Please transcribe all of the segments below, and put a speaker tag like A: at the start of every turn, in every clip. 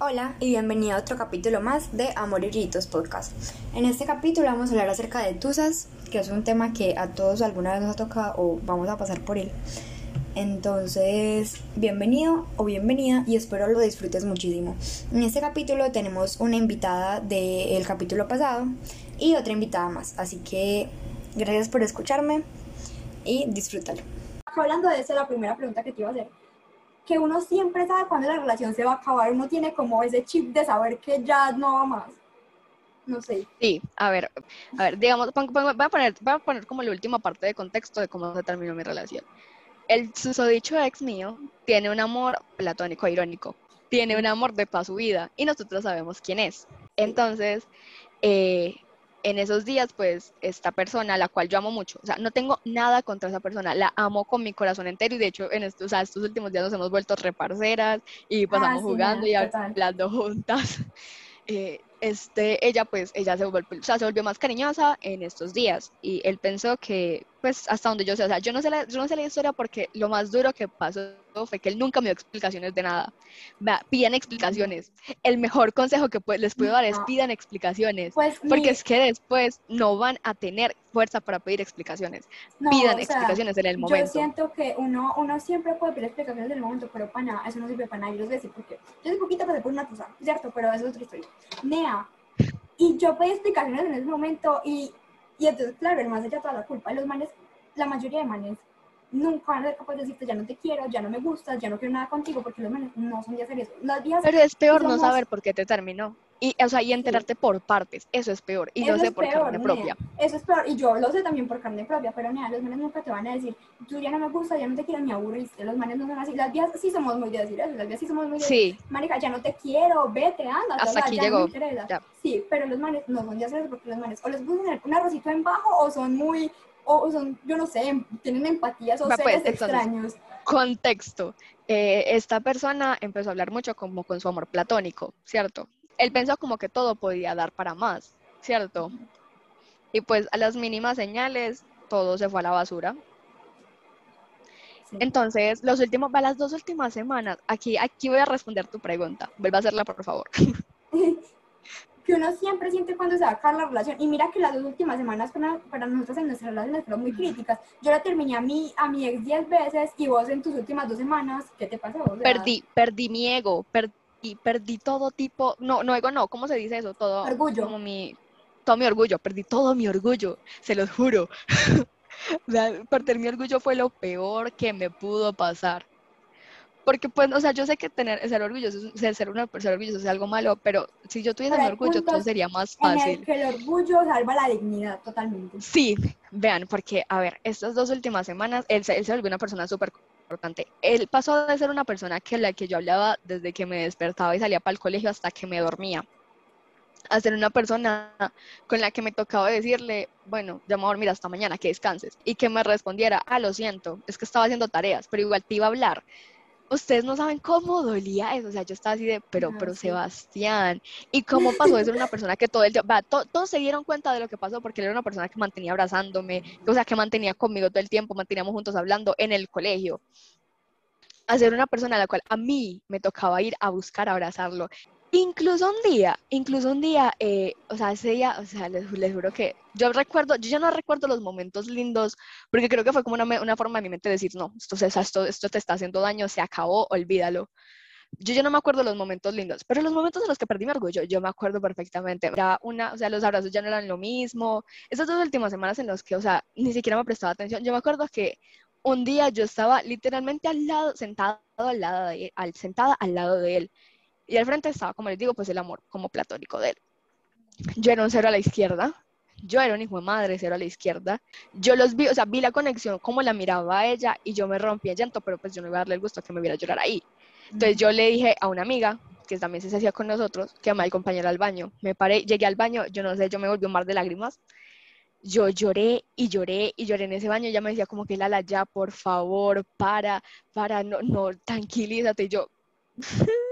A: Hola y bienvenido a otro capítulo más de Amor y Ritos Podcast. En este capítulo vamos a hablar acerca de tusas, que es un tema que a todos alguna vez nos ha tocado o vamos a pasar por él. Entonces, bienvenido o bienvenida y espero lo disfrutes muchísimo. En este capítulo tenemos una invitada del capítulo pasado y otra invitada más, así que gracias por escucharme y disfrútalo.
B: Hablando de eso, la primera pregunta que te iba a hacer que uno siempre sabe cuándo la relación se va a acabar, uno tiene como ese chip de saber que ya no va más. No sé.
C: Sí, a ver, a ver, digamos, voy a poner, voy a poner como la última parte de contexto de cómo se terminó mi relación. El susodicho ex mío tiene un amor platónico irónico, tiene un amor de paz su vida y nosotros sabemos quién es. Entonces, eh, en esos días, pues, esta persona, la cual yo amo mucho, o sea, no tengo nada contra esa persona, la amo con mi corazón entero y de hecho, en estos, o sea, estos últimos días nos hemos vuelto reparceras y pasamos ah, jugando y hablando juntas. Eh, este, ella pues, ella se volvió, o sea, se volvió más cariñosa en estos días y él pensó que, pues, hasta donde yo sé, o sea, yo no sé la, yo no sé la historia porque lo más duro que pasó fue que él nunca me dio explicaciones de nada. Va, pidan explicaciones. El mejor consejo que les puedo dar es pidan explicaciones, pues, porque es que después no van a tener fuerza para pedir explicaciones. pidan explicaciones en el momento.
B: Yo siento que uno, uno siempre puede pedir explicaciones en el momento, pero para nada, eso no sirve para nada. Yo les voy a decir porque yo hace poquito pasé por una cosa, ¿cierto? Pero eso es otra historia. Nea, y yo pedí explicaciones en ese momento y, y entonces, claro, el man se echa toda la culpa. Los manes, la mayoría de manes nunca van a ser capaces de decirte ya no te quiero, ya no me gustas, ya no quiero nada contigo, porque los manes no son de hacer eso.
C: Pero es peor no saber por qué te terminó. Y, o sea, y enterarte por partes, eso es peor. Y lo sé por carne propia.
B: Eso es peor. Y yo lo sé también por carne propia. Pero mira, los manes nunca te van a decir, tú ya no me gusta, ya no te quiero, me aburriste. Los manes no son así. Las vías sí somos muy de decir eso. Las vías sí somos muy de
C: sí.
B: decir, marica, ya no te quiero, vete, anda.
C: Hasta aquí llegó.
B: Sí, pero los manes no son de hacer eso porque los manes o les gusta un arrocito en bajo o son muy o son, yo no sé, tienen empatías o pues, seres extraños.
C: Contexto. Eh, esta persona empezó a hablar mucho como con su amor platónico, ¿cierto? Él pensó como que todo podía dar para más, ¿cierto? Y pues a las mínimas señales todo se fue a la basura. Entonces, los últimos, las dos últimas semanas, aquí, aquí voy a responder tu pregunta. Vuelva a hacerla, por favor.
B: que uno siempre siente cuando se va a acabar la relación. Y mira que las dos últimas semanas para, para nosotros en nuestra relación fueron muy críticas. Yo la terminé a mi, a mi ex 10 veces y vos en tus últimas dos semanas, ¿qué te pasó?
C: perdí, perdí mi ego, perdí, perdí todo tipo, no, no ego no, ¿cómo se dice eso? Todo.
B: Orgullo.
C: Como mi, todo mi orgullo, perdí todo mi orgullo, se los juro. Perder mi orgullo fue lo peor que me pudo pasar porque pues, o sea, yo sé que tener, ser orgulloso, ser, ser una persona orgullosa es algo malo, pero si yo tuviese orgullo, todo sería más fácil.
B: que el orgullo salva la dignidad totalmente.
C: Sí, vean, porque, a ver, estas dos últimas semanas, él, él se volvió una persona súper importante. Él pasó de ser una persona que la que yo hablaba desde que me despertaba y salía para el colegio hasta que me dormía a ser una persona con la que me tocaba decirle, bueno, ya me voy a dormir hasta mañana, que descanses, y que me respondiera, ah, lo siento, es que estaba haciendo tareas, pero igual te iba a hablar ustedes no saben cómo dolía eso, o sea, yo estaba así de, pero, pero Sebastián, ¿y cómo pasó de ser una persona que todo el tiempo, todos se dieron cuenta de lo que pasó porque él era una persona que mantenía abrazándome, o sea, que mantenía conmigo todo el tiempo, manteníamos juntos hablando en el colegio, a ser una persona a la cual a mí me tocaba ir a buscar abrazarlo. Incluso un día, incluso un día, eh, o sea, ese día, o sea, les, juro que yo recuerdo, yo ya no recuerdo los momentos lindos, porque creo que fue como una, una forma de mi mente de decir, no, esto, esto, esto te está haciendo daño, se acabó, olvídalo. Yo ya no me acuerdo los momentos lindos, pero los momentos en los que perdí mi orgullo, yo me acuerdo perfectamente. Era una, o sea, los abrazos ya no eran lo mismo. Esas dos últimas semanas en las que, o sea, ni siquiera me prestaba atención. Yo me acuerdo que un día yo estaba literalmente al lado, sentado al lado de al, sentada al lado de él y al frente estaba, como les digo, pues el amor como platónico de él. Yo era un cero a la izquierda, yo era un hijo de madre, cero a la izquierda. Yo los vi, o sea, vi la conexión, como la miraba a ella y yo me rompí en llanto, pero pues yo no iba a darle el gusto que me viera llorar ahí. Entonces yo le dije a una amiga, que también se hacía con nosotros, que me acompañara al baño. Me paré, llegué al baño, yo no sé, yo me volví un mar de lágrimas. Yo lloré y lloré y lloré en ese baño. Ella me decía como que Lala, ya, por favor, para, para, no, no, tranquilízate. Y yo,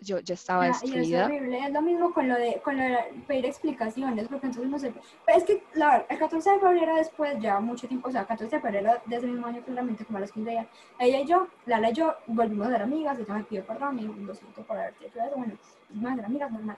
C: yo, yo estaba
B: Ah, y es
C: destruida.
B: horrible, es lo mismo con lo de, con lo de pedir explicaciones, porque entonces no sé, pero es que, la verdad, el 14 de febrero después, ya mucho tiempo, o sea, 14 de febrero de ese mismo año, claramente, como a los 15 días, ella y yo, Lala y yo, volvimos a ser amigas, ella me pidió perdón, me dijo, lo siento por haberte hecho eso, bueno, volvimos a ser amigas, normal.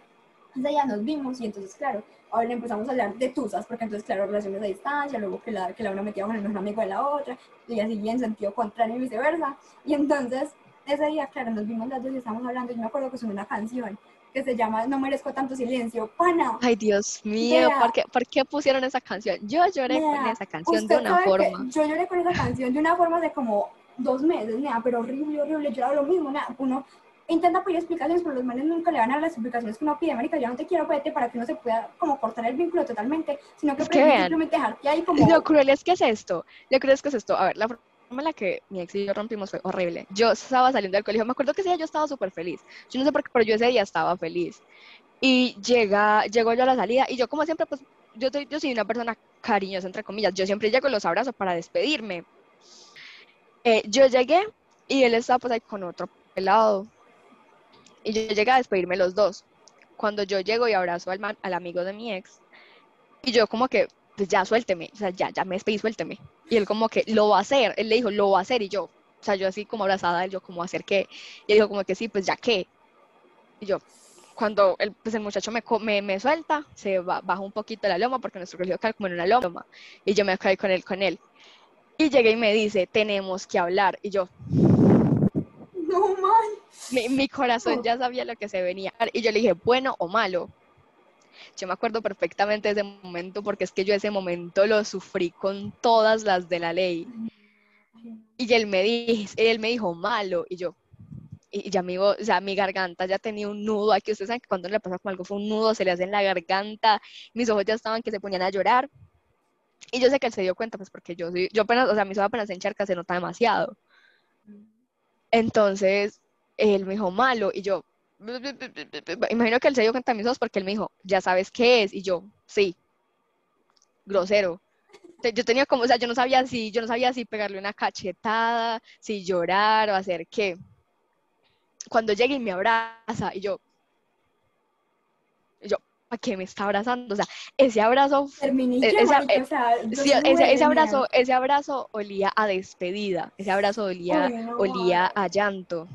B: Entonces ya nos vimos y entonces, claro, ahora empezamos a hablar de tusas, porque entonces, claro, relaciones a distancia, luego que la, que la una metía con el mejor amigo de la otra, y así en sentido contrario y viceversa. Y entonces, ese día, claro, nos vimos las dos y estábamos hablando, y me acuerdo que sonó una canción que se llama No merezco tanto silencio, pana.
C: Ay, Dios mío,
B: Vea.
C: ¿por qué, por qué pusieron esa canción? Yo lloré con
B: Nea,
C: esa canción
B: usted
C: de una forma.
B: Yo lloré con esa canción de una forma de como dos meses, nea, pero horrible, horrible. Yo era lo mismo, nea. Uno intenta pedir explicaciones, pero los manes nunca le van a dar las explicaciones que uno pide. Marica, yo no te quiero, vete, para que uno se pueda como cortar el vínculo totalmente, sino que
C: Es que vean.
B: simplemente dejarte ahí como...
C: Lo cruel es que es esto. Lo cruel es que es esto. A ver, la en la que mi ex y yo rompimos fue horrible. Yo estaba saliendo del colegio. Me acuerdo que ese día yo estaba súper feliz. Yo no sé por qué, pero yo ese día estaba feliz. Y llega, llegó yo a la salida y yo como siempre, pues, yo, soy- yo soy una persona cariñosa, entre comillas. Yo siempre llego los abrazo para despedirme. Eh, yo llegué y él estaba pues ahí con otro pelado. Y yo llegué a despedirme los dos. Cuando yo llego y abrazo al, man- al amigo de mi ex, y yo como que, pues ya suélteme, o sea, ya, ya me despedí, suélteme. Y él como que, lo va a hacer, él le dijo, lo va a hacer, y yo, o sea, yo así como abrazada a él, yo como, ¿hacer qué? Y él dijo como que sí, pues ya qué. Y yo, cuando el, pues el muchacho me, me, me suelta, se ba- baja un poquito la loma, porque nuestro colegio cae como en una loma, y yo me caí con él, con él. Y llegué y me dice, tenemos que hablar, y yo,
B: No, man.
C: mi, mi corazón ya sabía lo que se venía. Y yo le dije, bueno o malo. Yo me acuerdo perfectamente de ese momento porque es que yo ese momento lo sufrí con todas las de la ley. Y él me, dijo, él me malo y yo, y ya amigo, o sea, mi garganta ya tenía un nudo aquí. Ustedes saben que cuando le pasa como algo fue un nudo, se le hace en la garganta, mis ojos ya estaban que se ponían a llorar. Y yo sé que él se dio cuenta, pues porque yo, yo apenas, o sea, mis ojos apenas se encharcan, se nota demasiado. Entonces, él me dijo malo y yo, imagino que él se dio cuenta de mis ojos porque él me dijo, ya sabes qué es. Y yo, sí, grosero. Yo tenía como, o sea, yo no sabía si, yo no sabía si pegarle una cachetada, si llorar o hacer qué. Cuando llega y me abraza y yo, y yo, ¿a qué me está abrazando? O sea, ese abrazo Eh, esa-
B: marica, o sea, yo
C: Sí,
B: soy
C: ese, abrazo, ese abrazo olía a despedida, ese abrazo olía,
B: no,
C: olía a llanto.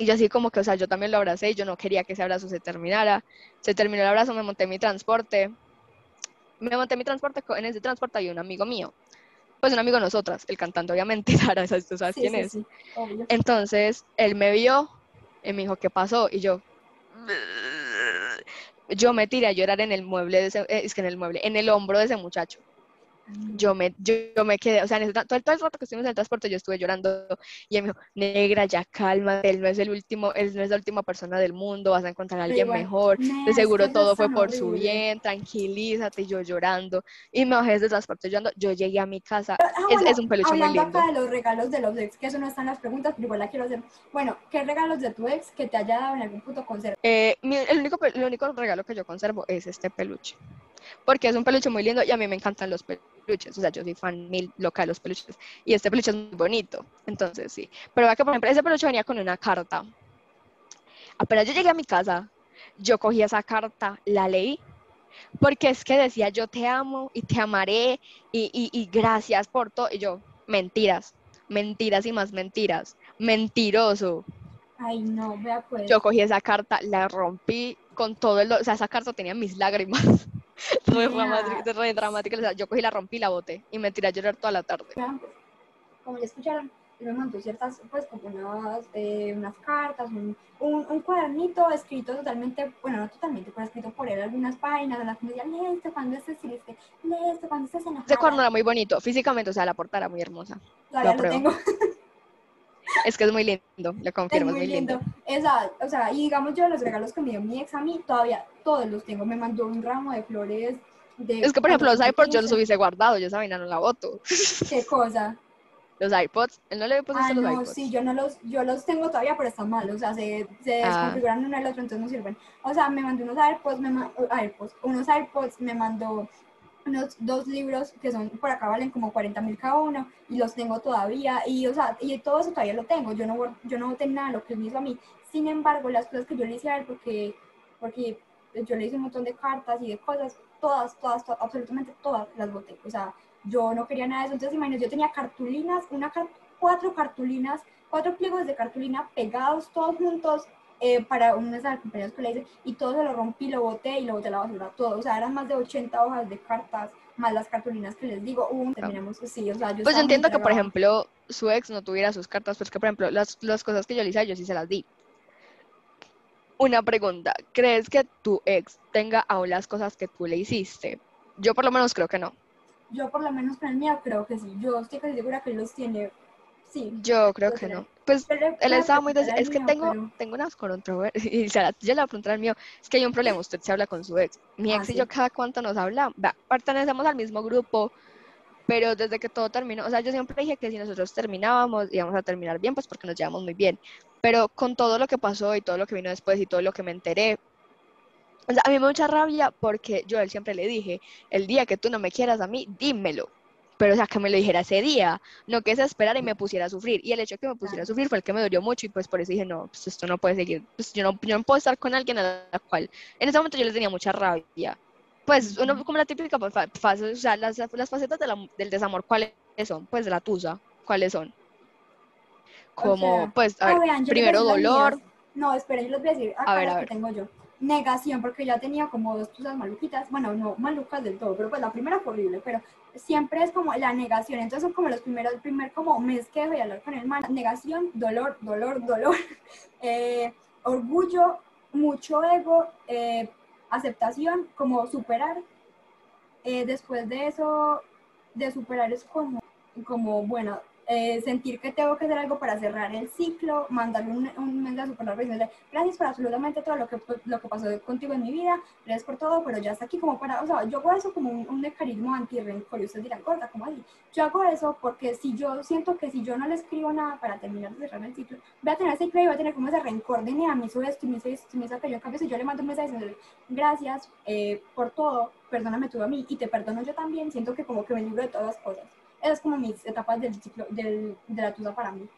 C: Y yo así como que, o sea, yo también lo abracé y yo no quería que ese abrazo se terminara. Se terminó el abrazo, me monté en mi transporte. Me monté en mi transporte, en ese transporte había un amigo mío. Pues un amigo de nosotras, el cantante obviamente, Sara, ¿sabes- ¿tú sabes
B: Sí,
C: quién
B: sí,
C: es?
B: sí.
C: Entonces, él me vio y me dijo, ¿qué pasó? Y yo, yo me tiré a llorar en el mueble, de ese, eh, es que en el mueble, en el hombro de ese muchacho yo me, yo, yo me quedé, o sea, en ese tra- todo, el- todo el rato que estuvimos en el transporte yo estuve llorando y él me dijo, negra, ya cálmate, él no es el último, él no es la última persona del mundo, vas a encontrar a
B: Pero
C: alguien
B: igual,
C: mejor, de seguro
B: eso
C: todo fue por su bien, tranquilízate, yo llorando, y me bajé desde el transporte llorando, yo llegué a mi casa,
B: Ah,
C: es,
B: bueno,
C: es un peluche muy
B: hablando
C: lindo.
B: acá de los regalos de los ex, que eso no está en las preguntas, pero igual la quiero hacer. Bueno, ¿qué regalos de tu ex que te haya dado en algún punto conserva?
C: Eh, mi- el, único, el único regalo que yo conservo es este peluche. Porque es un peluche muy lindo y a mí me encantan los peluches. O sea, yo soy fan mil loca de los peluches. Y este peluche es muy bonito. Entonces, sí. Pero vea que, por ejemplo, ese peluche venía con una carta. Apenas yo llegué a mi casa, yo cogí esa carta, la leí. Porque es que decía, yo te amo y te amaré y, y, y gracias por todo. Y yo, mentiras, mentiras y más mentiras. Mentiroso.
B: Ay, no, vea pues.
C: Yo cogí esa carta, la rompí con todo el... O sea, esa carta tenía mis lágrimas.
B: Mira.
C: dramática, re dramática, o sea, yo cogí, la rompí y la boté. Y me tiré a llorar toda la tarde.
B: Como ya escucharon, me mandó ciertas, pues, como unas, eh, unas cartas, un, un, un cuadernito escrito totalmente, bueno, no totalmente, pero escrito por él algunas páginas en las que me decía, lee esto cuando estés triste, lee esto cuando estés enojada.
C: Ese cuaderno era muy bonito, físicamente, o sea, la portada era muy hermosa.
B: Todavía
C: lo
B: lo tengo.
C: Es que es muy lindo, lo confirmo, es
B: muy
C: muy lindo.
B: lindo. Esa, o sea, y digamos yo los regalos que me dio mi ex a mí, todavía todos los tengo. Me mandó un ramo de flores. De
C: Es que, por ejemplo, los iPods yo los hubiese guardado, yo esa vaina no la boto.
B: ¿Qué cosa?
C: Los iPods, él no le puso
B: Ah,
C: los
B: no,
C: iPods.
B: sí, yo no los, yo los tengo todavía, pero están mal, o sea, se, se
C: Ah.
B: desconfiguran uno al otro, entonces no sirven. O sea, me mandó unos AirPods, me ma- AirPods, unos AirPods, me mandó unos dos libros que son, por acá valen como 40 mil cada uno, y los tengo todavía, y o sea, y todo eso todavía lo tengo, yo no, yo no boté nada lo que él me hizo a mí, Sin embargo, las cosas que yo le hice a él, porque, porque yo le hice un montón de cartas y de cosas, todas, todas, todas absolutamente todas las boté. O sea, yo no quería nada de eso. Entonces, imagínate, yo tenía cartulinas, una cuatro cartulinas, cuatro pliegos de cartulina pegados todos juntos eh, para unas compañeros que le hice y todo se lo rompí, lo boté y lo boté a la basura, todo. O sea, eran más de 80 hojas de cartas, más las cartulinas que les digo. Uh, terminamos, sí, o sea, yo
C: Pues yo entiendo que, por ejemplo, su ex no tuviera sus cartas, pues que, por ejemplo, las, las cosas que yo le hice, yo sí se las di. Una pregunta, ¿crees que tu ex tenga aún las cosas que tú le hiciste? Yo por lo menos creo que no.
B: Yo por lo menos con el mío creo que sí. Yo estoy casi segura que él los tiene. Sí.
C: Yo creo que no. Pues él estaba muy... Es que tengo, tengo unas controversias. Y yo le voy a preguntar al mío. Es que hay un problema. Usted se habla con su ex. Mi ex ah, y yo cada cuánto nos habla. pertenecemos al mismo grupo. Pero desde que todo terminó, o sea, yo siempre dije que si nosotros terminábamos íbamos a terminar bien, pues porque nos llevamos muy bien. Pero con todo lo que pasó y todo lo que vino después y todo lo que me enteré, o sea, a mí me da mucha rabia porque yo a él siempre le dije, el día que tú no me quieras a mí, dímelo. Pero, o sea, que me lo dijera ese día, no que se esperara y me pusiera a sufrir. Y el hecho de que me pusiera a sufrir fue el que me dolió mucho y pues por eso dije, no, pues esto no puede seguir. Pues yo no, yo no puedo estar con alguien a la cual, en ese momento yo le tenía mucha rabia. Pues uno como la típica fase, o sea, las, las facetas del desamor, ¿cuáles son? Pues de la tusa, ¿cuáles son? Como, pues, a ver, primero dolor.
B: No, espera, yo les voy a decir, acá a ver, a ver. que tengo yo negación, porque ya tenía como dos cosas maluquitas, bueno, no malucas del todo, pero pues la primera fue horrible, pero siempre es como la negación, entonces son como los primeros, el primer como mes que hablar con el man, negación, dolor, dolor, dolor, eh, orgullo, mucho ego, eh, aceptación, como superar, eh, después de eso, de superar es como, como, bueno, eh, sentir que tengo que hacer algo para cerrar el ciclo, mandarle un, un mensaje super largo diciéndole gracias por absolutamente todo lo que, lo que pasó contigo en mi vida, gracias por todo, pero ya está aquí como para, o sea, yo hago eso como un, mecanismo anti-rencor y ustedes dirán, corta, ¿cómo así? Yo hago eso porque si yo siento que si yo no le escribo nada para terminar de cerrar el ciclo, voy a tener ese ciclo y voy a tener como ese rencor de, a mí hizo esto me hizo esto me hizo En cambio, si yo le mando un mensaje diciéndole gracias eh, por todo, perdóname tú a mí y te perdono yo también, siento que como que me libro de todas cosas. Esas es como mis etapas del ciclo del, de la tusa para mí.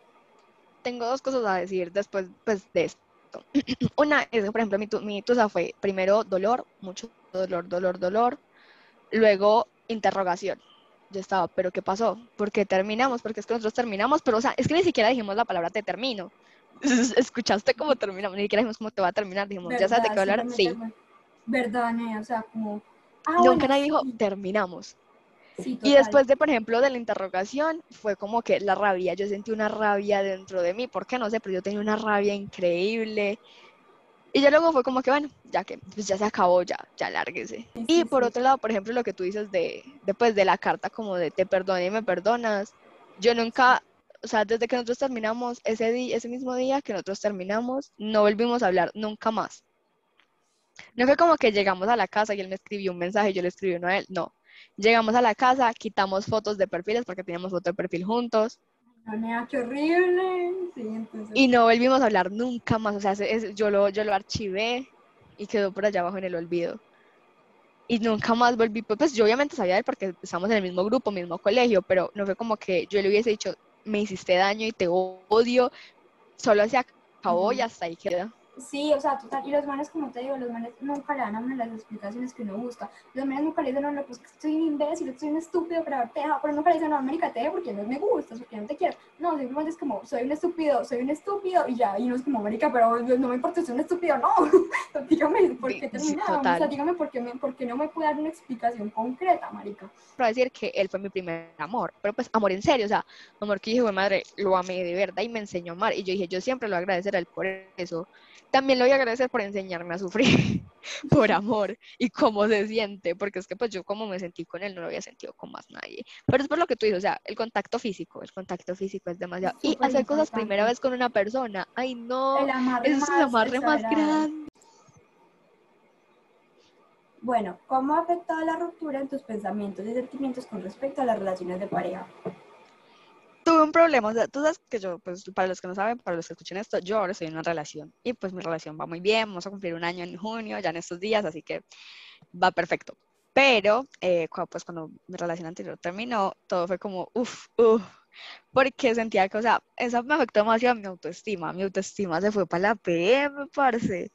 C: Tengo dos cosas a decir después pues, de esto. Una es por ejemplo, mi, mi tusa fue primero dolor, mucho dolor, dolor, dolor. Luego interrogación. Yo estaba, ¿pero qué pasó? ¿Por qué terminamos? Porque es que nosotros terminamos, pero o sea, es que ni siquiera dijimos la palabra te termino. ¿Escuchaste cómo terminamos? Ni siquiera dijimos cómo te va a terminar. Dijimos, ¿ya sabes de qué hablar? Sí.
B: Verdad, o sea, como...
C: Ah, Nunca nadie dijo, terminamos y después de, por ejemplo, de la interrogación, fue como que la rabia, yo sentí una rabia dentro de mí, ¿por qué? No sé, pero yo tenía una rabia increíble. Y ya luego fue como que, bueno, ya que pues ya se acabó, ya, ya lárguese. y por otro lado, por ejemplo, lo que tú dices de, después de la carta como de te perdono y me perdonas, yo nunca, o sea, desde que nosotros terminamos, ese, día, ese mismo día que nosotros terminamos, no volvimos a hablar nunca más. No fue como que llegamos a la casa y él me escribió un mensaje y yo le escribí uno a él, no. Llegamos a la casa, quitamos fotos de perfiles porque teníamos foto de perfil juntos.
B: qué horrible.
C: Y no volvimos a hablar nunca más. O sea, yo, lo, yo lo archivé y quedó por allá abajo en el olvido. Y nunca más volví. Pues, pues yo obviamente sabía de él porque estamos en el mismo grupo, mismo colegio, pero no fue como que yo le hubiese dicho, me hiciste daño y te odio. Solo se acabó y hasta ahí queda.
B: Sí, o sea, total, y los manes, como te digo, los manes nunca le dan a uno las explicaciones que uno busca. Los manes nunca le dicen, no, no, pues que soy un imbécil, soy un estúpido para haberte dejado, pero nunca le dicen, no, América, te porque no me gusta, porque no te quiero. No, simplemente es como, soy un estúpido, soy un estúpido, y ya, y no es como, América, pero no me importa, soy un estúpido, no. dígame, ¿por qué terminamos? o sea, dígame, ¿por qué, me, ¿por qué no me puede dar una explicación concreta, Marica?
C: Para decir que él fue mi primer amor, pero pues amor en serio, o sea, amor que dije, madre, lo amé de verdad y me enseñó a amar, y yo dije, yo siempre lo agradeceré a él por eso también lo voy a agradecer por enseñarme a sufrir, por amor y cómo se siente, porque es que pues yo como me sentí con él no lo había sentido con más nadie. Pero es por lo que tú dices, o sea, el contacto físico, el contacto físico es demasiado. y hacer cosas primera vez con una persona, ay no, es el amarre más grande.
B: Bueno, ¿cómo ha afectado la ruptura en tus pensamientos y sentimientos con respecto a las relaciones de pareja?
C: Tuve un problema, o sea, tú sabes que yo, pues para los que no saben, para los que escuchen esto, yo ahora estoy en una relación y pues mi relación va muy bien, vamos a cumplir un año en junio, ya en estos días, así que va perfecto. Pero, eh, pues cuando mi relación anterior terminó, todo fue como, uff, uff, porque sentía que, o sea, eso me afectó demasiado mi autoestima. Mi autoestima se fue para la PM, parce.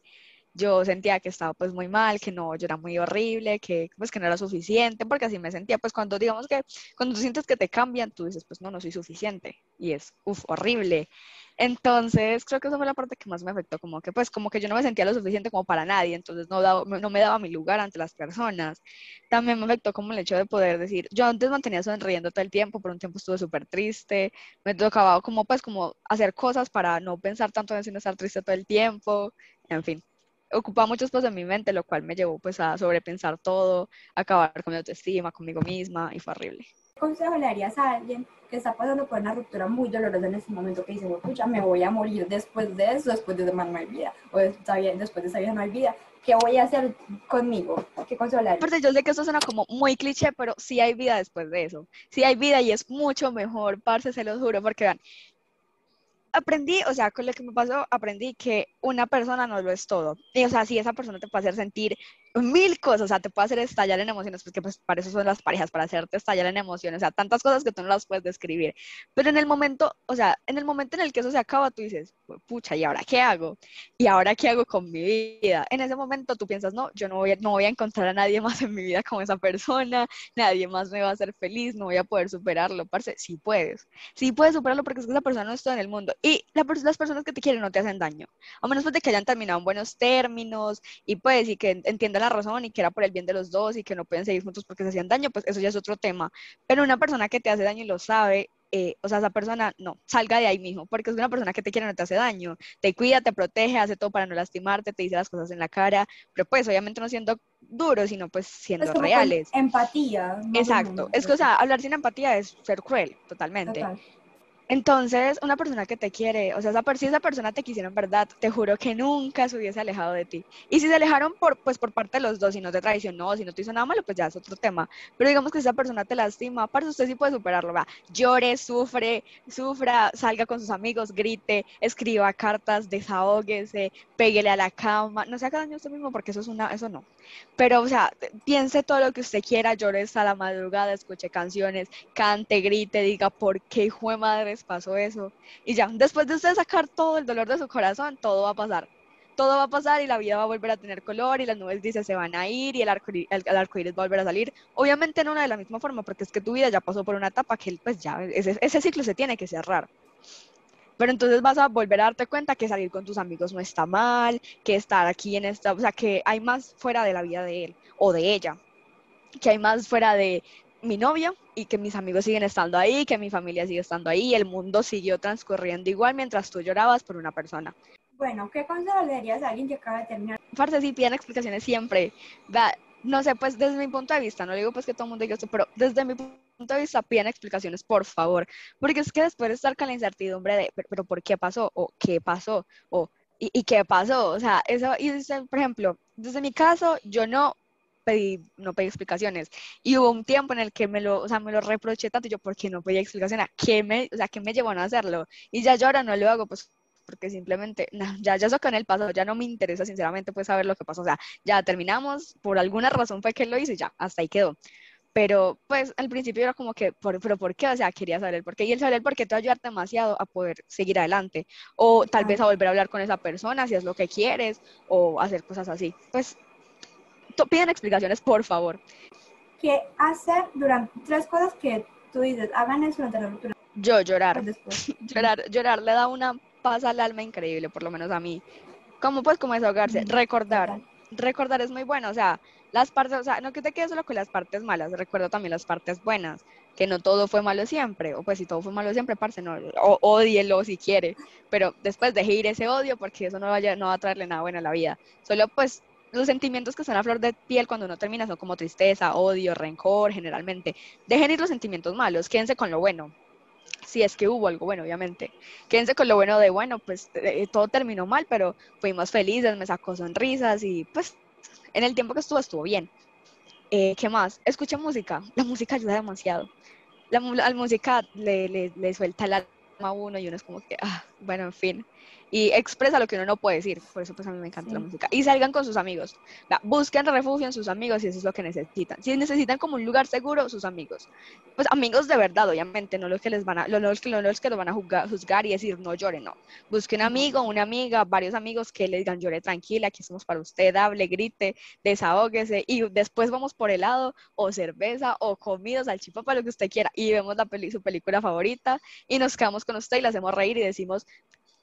C: Yo sentía que estaba pues muy mal, que no, yo era muy horrible, que pues que no era suficiente, porque así me sentía, pues cuando digamos que, cuando tú sientes que te cambian, tú dices, pues no, no soy suficiente, y es, uff, horrible. Entonces, creo que esa fue la parte que más me afectó, como que pues como que yo no me sentía lo suficiente como para nadie, entonces no, no me daba mi lugar ante las personas. También me afectó como el hecho de poder decir, yo antes mantenía sonriendo todo el tiempo, por un tiempo estuve súper triste, me tocaba como pues como hacer cosas para no pensar tanto en estar triste todo el tiempo, en fin. Ocupaba mucho espacio en mi mente, lo cual me llevó pues a sobrepensar todo, acabar con mi autoestima, conmigo misma, y fue horrible.
B: ¿Qué consejo le darías a alguien que está pasando por una ruptura muy dolorosa en este momento que dice, escucha, me voy a morir después de eso, después de esa no hay vida, o después de esa vida no hay vida, ¿qué voy a hacer conmigo? ¿Qué consejo le darías?
C: yo sé que eso suena como muy cliché, pero sí hay vida después de eso, sí hay vida y es mucho mejor, parce, se lo juro, porque vean, aprendí, o sea, con lo que me pasó, aprendí que una persona no lo es todo. Y, o sea, si esa persona te puede hacer sentir mil cosas, o sea, te puede hacer estallar en emociones, porque pues para eso son las parejas, para hacerte estallar en emociones, o sea, tantas cosas que tú no las puedes describir. Pero en el momento, o sea, en el momento en el que eso se acaba, tú dices, pucha, ¿y ahora qué hago? ¿Y ahora qué hago con mi vida? En ese momento tú piensas, no, yo no voy a, no voy a encontrar a nadie más en mi vida como esa persona, nadie más me va a hacer feliz, no voy a poder superarlo, parce, sí puedes, sí puedes superarlo porque es que esa persona no está en el mundo. Y la, las personas que te quieren no te hacen daño, a menos pues de que hayan terminado en buenos términos y pues, y que entiendan la razón y que era por el bien de los dos y que no pueden seguir juntos porque se hacían daño, pues eso ya es otro tema. Pero una persona que te hace daño y lo sabe, eh, o sea, esa persona no, salga de ahí mismo, porque es una persona que te quiere, no te hace daño, te cuida, te protege, hace todo para no lastimarte, te dice las cosas en la cara, pero pues obviamente no siendo duro, sino pues siendo reales.
B: Empatía.
C: Exacto, es que, o sea, hablar sin empatía es ser cruel, totalmente. Entonces, una persona que te quiere, o sea, si esa persona te quisiera en verdad, te juro que nunca se hubiese alejado de ti. Y si se alejaron por, pues, por parte de los dos, si no te traicionó, si no te hizo nada malo, pues ya es otro tema. Pero digamos que esa persona te lastima, para usted sí puede superarlo, va, llore, sufre, sufra, salga con sus amigos, grite, escriba cartas, desahóguese, péguele a la cama, no se haga daño a usted mismo porque eso es una, eso no. Pero, o sea, piense todo lo que usted quiera, llore hasta la madrugada, escuche canciones, cante, grite, diga por qué hijo de madre pasó eso. Y ya, después de usted sacar todo el dolor de su corazón, todo va a pasar. Todo va a pasar y la vida va a volver a tener color y las nubes dice se van a ir y el arco, el, arco iris va a volver a salir. Obviamente no de la misma forma, porque es que tu vida ya pasó por una etapa que pues ya, ese, ese ciclo se tiene que cerrar. Pero entonces vas a volver a darte cuenta que salir con tus amigos no está mal, que estar aquí en esta, o sea, que hay más fuera de la vida de él o de ella, que hay más fuera de, mi novio y que mis amigos siguen estando ahí, que mi familia sigue estando ahí, el mundo siguió transcurriendo igual mientras tú llorabas por una persona.
B: Bueno, ¿qué consejo le darías a alguien que acaba de terminar?
C: Parce, sí, piden explicaciones siempre. no sé, pues desde mi punto de vista, no digo pues que todo el mundo diga esto, pero desde mi punto de vista piden explicaciones, por favor, porque es que después de estar con la incertidumbre de, pero, ¿por qué pasó? ¿O qué pasó? ¿O y, qué pasó? O sea, eso, y por ejemplo, desde mi caso, yo no pedí, no pedí explicaciones. Y hubo un tiempo en el que me lo, o sea, me lo reproché tanto, yo, ¿por qué no pedí explicaciones? ¿Qué me, o sea, ¿qué me llevó a no hacerlo? Y ya yo ahora no lo hago, pues porque simplemente, ya, ya eso con el pasado, ya no me interesa sinceramente pues saber lo que pasó, o sea, ya terminamos, por alguna razón fue que lo hice, ya, hasta ahí quedó. Pero pues al principio era como que, ¿por, pero ¿por qué? O sea, quería saber el por qué. Y el saber el por qué te va a ayudar demasiado a poder seguir adelante. O tal vez a volver a hablar con esa persona si es lo que quieres, o hacer cosas así. Pues piden explicaciones, por favor.
B: ¿Qué hacer durante tres cosas que tú dices, hagan eso durante la ruptura?
C: Yo llorar. llorar, llorar le da una paz al alma increíble, por lo menos a mí. ¿Cómo pues como desahogarse? Recordar. Recordar es muy bueno, o sea, las partes, o sea, no que te quedes solo con las partes malas, recuerdo también las partes buenas, que no todo fue malo siempre, o pues si todo fue malo siempre, parce, no, o, odielo si quiere, pero después deje ir ese odio porque eso no, va a traerle nada bueno a la vida. Solo pues los sentimientos que están a flor de piel cuando uno termina son como tristeza, odio, rencor, generalmente. Dejen ir los sentimientos malos, quédense con lo bueno. Si es que hubo algo bueno, obviamente. Quédense con lo bueno de, bueno, pues eh, todo terminó mal, pero fuimos felices, me sacó sonrisas y pues en el tiempo que estuvo, estuvo bien. Eh, ¿Qué más? Escucha música. La música ayuda demasiado. La, música le, le, le, suelta el alma a uno y uno es como que, ah, bueno, en fin. Y expresa lo que uno no puede decir. Por eso pues a mí me encanta la música. Y salgan con sus amigos. busquen refugio en sus amigos y eso es lo que necesitan. Si necesitan como un lugar seguro, sus amigos. Pues amigos de verdad, obviamente, no los que les van a, los, que, los que los van a juzgar, y decir no lloren, no. Busquen un amigo, una amiga, varios amigos que le digan llore tranquila, aquí estamos para usted, hable, grite, desahóguese y después vamos por helado o cerveza o comida, salchipapa, lo que usted quiera y vemos la peli su película favorita y nos quedamos con usted y le hacemos reír y decimos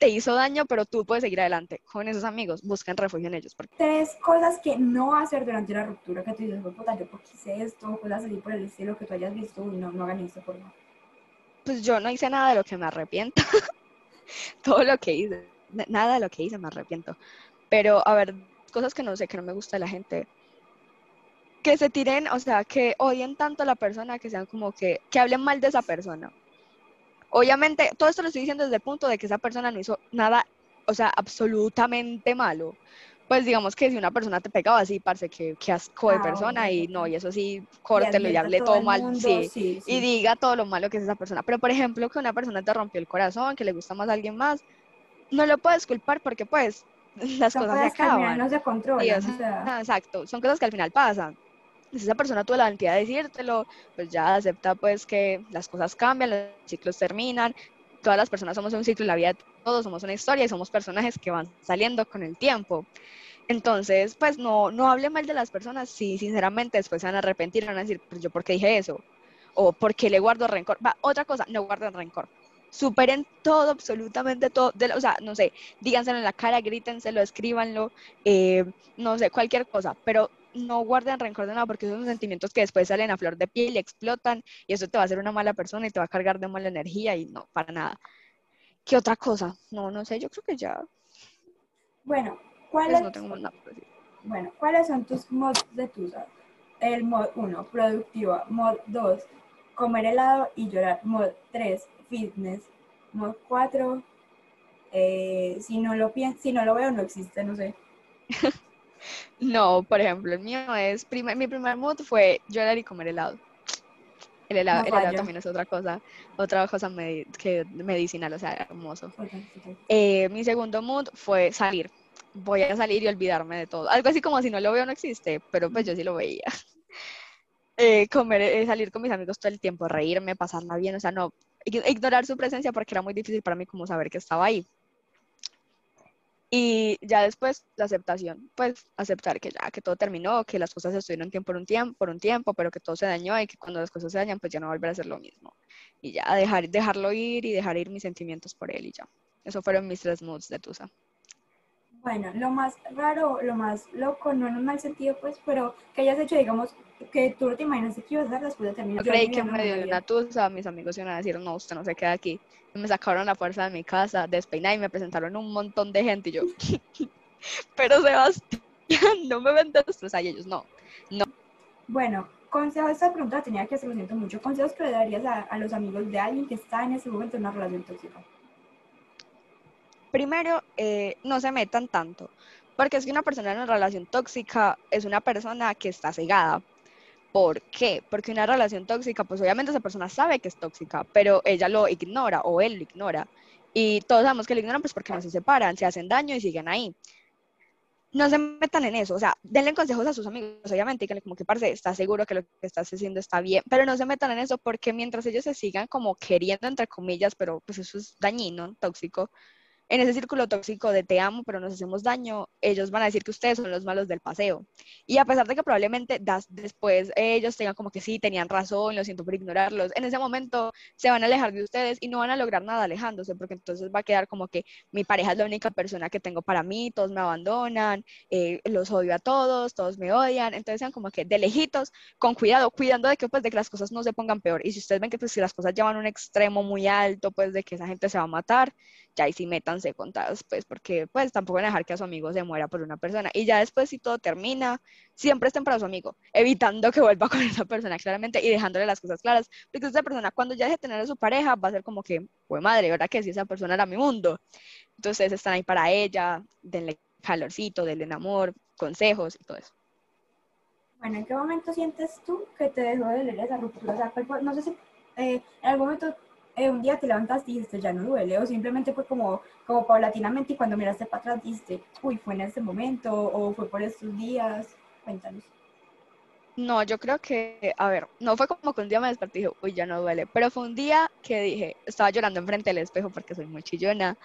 C: te hizo daño, pero tú puedes seguir adelante con esos amigos, buscan refugio en ellos.
B: Tres cosas que no hacer durante la ruptura, que tú dices, puta, yo porque hice esto, cosas así por el estilo que tú hayas visto y no, no hagan esto por favor.
C: Pues yo no hice nada de lo que me arrepiento. Todo lo que hice, nada de lo que hice me arrepiento. Pero, a ver, cosas que no sé, que no me gusta de la gente. Que se tiren, o sea, que odien tanto a la persona, que sean como que, que hablen mal de esa persona Obviamente, todo esto lo estoy diciendo desde el punto de que esa persona no hizo nada, o sea, absolutamente malo. Pues digamos que si una persona te pegaba así, parece que, que asco de ah, persona y no, y eso sí, córtelo y, hable todo, mal, sí, y diga todo lo malo que es esa persona. Pero por ejemplo, que una persona te rompió el corazón, que le gusta más a alguien más, no lo puedes culpar porque pues las cosas se acaban.
B: no se controlan.
C: Exacto, son cosas que al final pasan si esa persona tuvo la valentía de decírtelo, pues ya acepta pues que las cosas cambian, los ciclos terminan, todas las personas somos un ciclo, la vida todos somos una historia y somos personajes que van saliendo con el tiempo. Entonces, pues no, no hable mal de las personas si sinceramente después se van a arrepentir, van a decir, pues yo por qué dije eso, o por qué le guardo rencor. Va, otra cosa, no guarden rencor. Superen todo, absolutamente todo. De, o sea, no sé, díganselo en la cara, grítenselo, escríbanlo, eh, no sé, cualquier cosa, pero no guarden rencor de nada porque son sentimientos que después salen a flor de piel y explotan y eso te va a hacer una mala persona y te va a cargar de mala energía y no, para nada. ¿Qué otra cosa? No, no sé, yo creo que ya.
B: Bueno, ¿cuáles, bueno, ¿cuáles son tus mods de Tusa? El mod 1, productiva. Mod 2, comer helado y llorar. Mod 3, fitness. Mod 4, eh, si, no lo si no lo veo no existe, no sé.
C: No, por ejemplo, el mío es, mi primer mood fue llorar y comer helado. El helado, también es otra cosa, otra cosa que medicinal, o sea, hermoso. Eh, mi segundo mood fue salir. Voy a salir y olvidarme de todo. Algo así como si no lo veo no existe, pero pues yo sí lo veía. Eh, comer, eh, salir con mis amigos todo el tiempo, reírme, pasarla bien, o sea, no, ignorar su presencia porque era muy difícil para mí como saber que estaba ahí. Y ya después la aceptación, pues aceptar que ya, que todo terminó, que las cosas estuvieron tiempo por un tiempo, por un tiempo, pero que todo se dañó y que cuando las cosas se dañan, pues ya no volver a ser lo mismo. Y ya dejar, dejarlo ir y dejar ir mis sentimientos por él y ya. Esos fueron mis tres moods de Tusa.
B: Bueno, lo más raro, lo más loco, no en un mal sentido, pues, pero que hayas hecho, digamos, que tú no te imaginas que ibas a hacer después de terminar.
C: Yo creí que me dio una tusa, mis amigos iban a decir, no, usted no se queda aquí. me sacaron la fuerza de mi casa, despeiné y me presentaron un montón de gente y yo, pero Sebastián, no me ven destrozar y ellos, no, no.
B: Bueno, consejo, esta pregunta tenía que hacer, lo siento mucho, consejos que le darías a, a los amigos de alguien que está en ese momento en una relación tóxica
C: primero, eh, no se metan tanto, porque es que una persona en una relación tóxica es una persona que está cegada. ¿Por qué? Porque una relación tóxica, pues obviamente esa persona sabe que es tóxica, pero ella lo ignora o él lo ignora. Y todos sabemos que lo ignoran pues porque no se separan, se hacen daño y siguen ahí. No se metan en eso, o sea, denle consejos a sus amigos, obviamente, que como que parce, está seguro que lo que estás haciendo está bien, pero no se metan en eso porque mientras ellos se sigan como queriendo, entre comillas, pero pues eso es dañino, tóxico, en ese círculo tóxico de te amo, pero nos hacemos daño, ellos van a decir que ustedes son los malos del paseo. Y a pesar de que probablemente das, después ellos tengan como que sí, tenían razón, lo siento por ignorarlos, en ese momento se van a alejar de ustedes y no van a lograr nada alejándose, porque entonces va a quedar como que mi pareja es la única persona que tengo para mí, todos me abandonan, eh, los odio a todos, todos me odian, entonces sean como que de lejitos, con cuidado, cuidando de que pues de que las cosas no se pongan peor. Y si ustedes ven que pues si las cosas llevan un extremo muy alto, pues de que esa gente se va a matar, ya ahí sí métanse contados, pues, porque pues tampoco dejar que a su amigo se muera por una persona. Y ya después, si todo termina, siempre estén para su amigo, evitando que vuelva con esa persona claramente y dejándole las cosas claras, porque esa persona cuando ya deje de tener a su pareja va a ser como que, fue madre, ¿verdad que si esa persona era mi mundo? Entonces están ahí para ella, denle calorcito, denle amor, consejos y todo eso.
B: Bueno, ¿en qué momento sientes tú que te dejó de leer esa ruptura? O sea, no sé si eh, en algún momento eh, un día te levantaste y dijiste, ya no duele, o simplemente fue como, como paulatinamente y cuando miraste para atrás dijiste, uy, fue en este momento, o fue por estos días, cuéntanos.
C: No, yo creo que, a ver, no fue como que un día me desperté y dije, uy, ya no duele, pero fue un día que dije, estaba llorando enfrente del espejo porque soy muy chillona,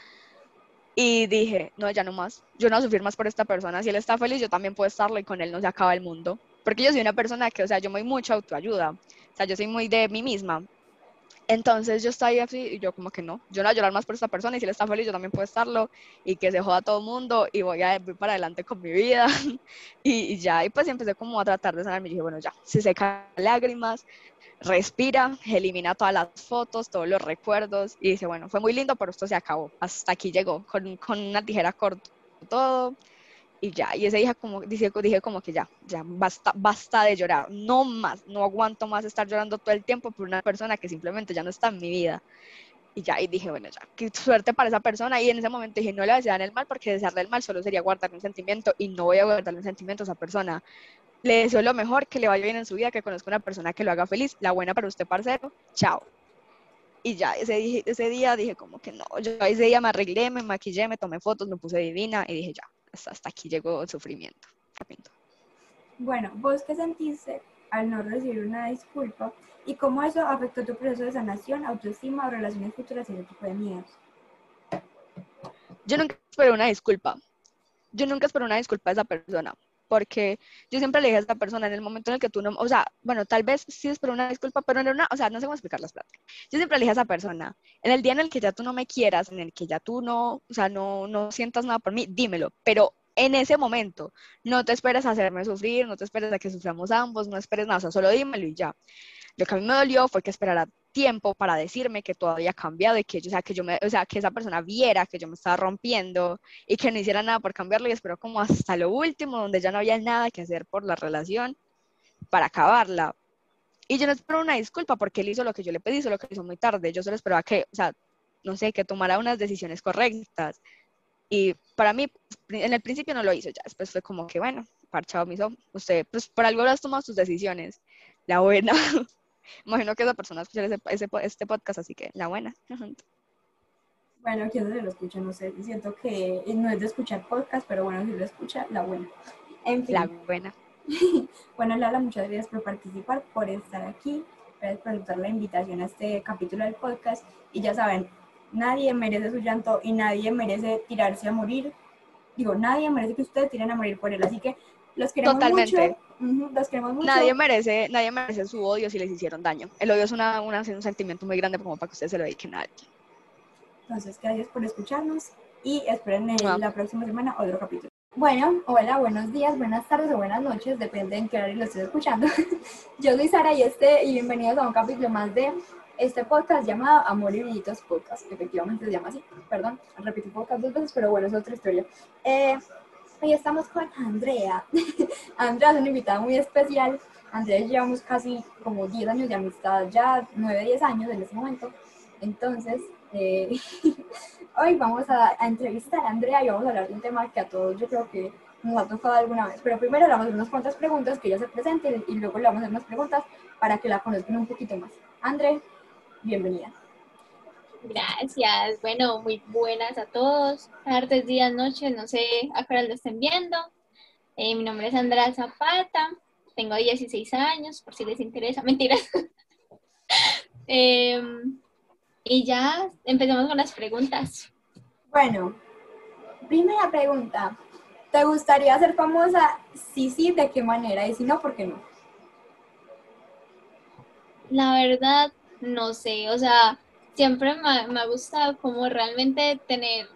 C: y dije, no, ya no más, yo no sufrir más por esta persona, si él está feliz, yo también puedo estarlo y con él no se acaba el mundo, porque yo soy una persona que, o sea, yo me doy mucha autoayuda, o sea, yo soy muy de mí misma, entonces yo estaba ahí así y yo como que no, yo no voy a llorar más por esta persona y si él está feliz yo también puedo estarlo y que se joda todo el mundo y voy a ir para adelante con mi vida. Y, y, ya, y pues empecé como a tratar de sanarme y dije, bueno ya, se seca lágrimas, respira, elimina todas las fotos, todos los recuerdos y dice, bueno, fue muy lindo pero esto se acabó, hasta aquí llegó, con, con una tijera corta todo y ya, y ese día como, dije, dije como que ya, ya, basta, basta de llorar, no más, no aguanto más estar llorando todo el tiempo por una persona que simplemente ya no está en mi vida. Y ya, y dije, bueno, ya, qué suerte para esa persona. Y en ese momento dije, no le desear el mal, porque desearle el mal solo sería guardar un sentimiento y no voy a guardarle un sentimiento a esa persona. Le deseo lo mejor, que le vaya bien en su vida, que conozca una persona que lo haga feliz. La buena para usted, parcero. Chao. Y ya, ese, ese día dije como que no, yo ese día me arreglé, me maquillé, me tomé fotos, me puse divina y dije ya, hasta aquí llegó el sufrimiento.
B: Bueno, ¿vos qué sentiste al no recibir una disculpa y cómo eso afectó tu proceso de sanación, autoestima o relaciones futuras y ese tipo de miedos?
C: Yo nunca esperé una disculpa. Yo nunca esperé una disculpa a esa persona porque yo siempre le dije a esa persona en el momento en el que tú no, o sea, bueno, tal vez sí espero una disculpa, pero no una, o sea, no sé cómo explicar las pláticas. Yo siempre le dije a esa persona, en el día en el que ya tú no me quieras, en el que ya tú no, o sea, no, no sientas nada por mí, dímelo, pero en ese momento, no te esperes a hacerme sufrir, no te esperes a que suframos ambos, no esperes nada, o sea, solo dímelo y ya. Lo que a mí me dolió fue que esperara tiempo para decirme que todo había cambiado y que, o sea, que yo me, o sea, que esa persona viera que yo me estaba rompiendo y que no hiciera nada por cambiarlo y esperó como hasta lo último, donde ya no había nada que hacer por la relación para acabarla. Y yo no espero una disculpa porque él hizo lo que yo le pedí, hizo lo que hizo muy tarde. Yo solo esperaba que, o sea, no sé, que tomara unas decisiones correctas. Y para mí, en el principio no lo hizo ya. Después fue como que, bueno, parchado, me hizo, usted, pues por algo has tomado sus decisiones. La buena. Imagino que esa persona escucha ese, este podcast, así que la buena.
B: Bueno, quién se lo escucha, no sé. Siento que no es de escuchar podcast, pero bueno, si lo escucha, la buena. En fin.
C: La buena.
B: bueno, Lala, muchas gracias por participar, por estar aquí, gracias por aceptar la invitación a este capítulo del podcast. Y ya saben, nadie merece su llanto y nadie merece tirarse a morir. Digo, nadie merece que ustedes tiren a morir por él. Así que los queremos
C: Totalmente.
B: mucho. Los queremos mucho.
C: Nadie merece, nadie merece su odio si les hicieron daño. El odio es una, una, un sentimiento muy grande como para que ustedes se lo dediquen a alguien.
B: Entonces, gracias por escucharnos y esperen en la próxima semana otro capítulo. Bueno, hola, buenos días, buenas tardes o buenas noches, depende en qué horario lo estés escuchando. Yo soy Sara y, este, y bienvenidos a un capítulo más de este podcast llamado Amor y Brillitos Podcast. Efectivamente se llama así, perdón, repetí podcast dos veces, pero bueno, es otra historia. Eh, Hoy estamos con Andrea. Andrea es una invitada muy especial. Andrea llevamos casi como 10 años de amistad, ya 9, 10 años en este momento. Entonces, eh, hoy vamos a, entrevistar a Andrea y vamos a hablar de un tema que a todos yo creo que nos ha tocado alguna vez. Pero primero le vamos a hacer unas cuantas preguntas que ella se presente y luego le vamos a hacer unas preguntas para que la conozcan un poquito más. Andrea, bienvenida.
D: Gracias. Bueno, muy buenas a todos. Tardes, días, noches, no sé a qué hora lo estén viendo. Eh, mi nombre es Andrea Zapata. Tengo 16 años, por si les interesa. Mentiras. Em, y ya empezamos con las preguntas.
B: Bueno, primera pregunta. ¿Te gustaría ser famosa? Sí, sí, ¿de qué manera? Y si no, ¿por qué no?
D: La verdad, no sé. O sea, siempre me, me ha gustado como realmente tener,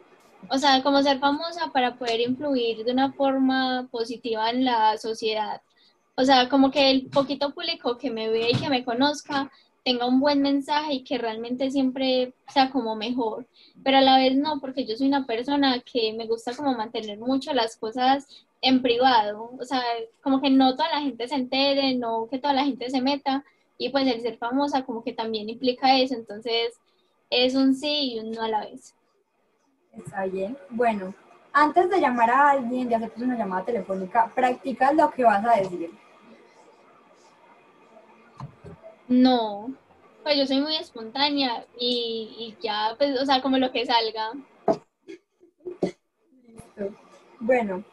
D: o sea, como ser famosa para poder influir de una forma positiva en la sociedad. O sea, como que el poquito público que me vea y que me conozca tenga un buen mensaje y que realmente siempre sea como mejor, pero a la vez no, porque yo soy una persona que me gusta como mantener mucho las cosas en privado, o sea, como que no toda la gente se entere, no que toda la gente se meta, y pues el ser famosa como que también implica eso, entonces es un sí y un no a la vez.
B: Está bien. Bueno, antes de llamar a alguien, de hacer una llamada telefónica, practicas lo que vas a decir.
D: No, pues yo soy muy espontánea y, y ya, pues, o sea, como lo que salga.
B: Listo. Bueno,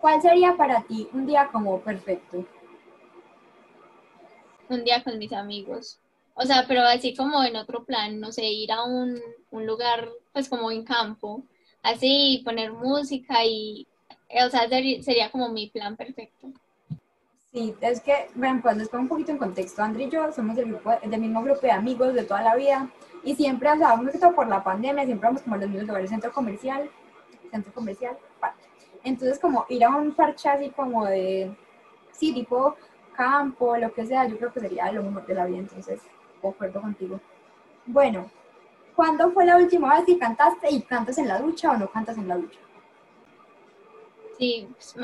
B: ¿cuál sería para ti un día como perfecto?
D: un día con mis amigos. O sea, pero así como en otro plan, no sé, ir a un, un lugar, pues como en campo, así, poner música y, o sea, sería como mi plan perfecto.
B: Sí, es que, bueno, pues les pongo un poquito en contexto. André y yo somos del, grupo, del mismo grupo de amigos de toda la vida y siempre, o sea, que todo por la pandemia, siempre vamos como a los mismos lugares, centro comercial, centro comercial, parque. Entonces, como ir a un parche así como de, sí, tipo campo, lo que sea, yo creo que sería lo mejor de la vida, entonces, concuerdo contigo. Bueno, ¿cuándo fue la última vez que cantaste y cantas en la ducha o no cantas en la ducha?
D: Sí, pues,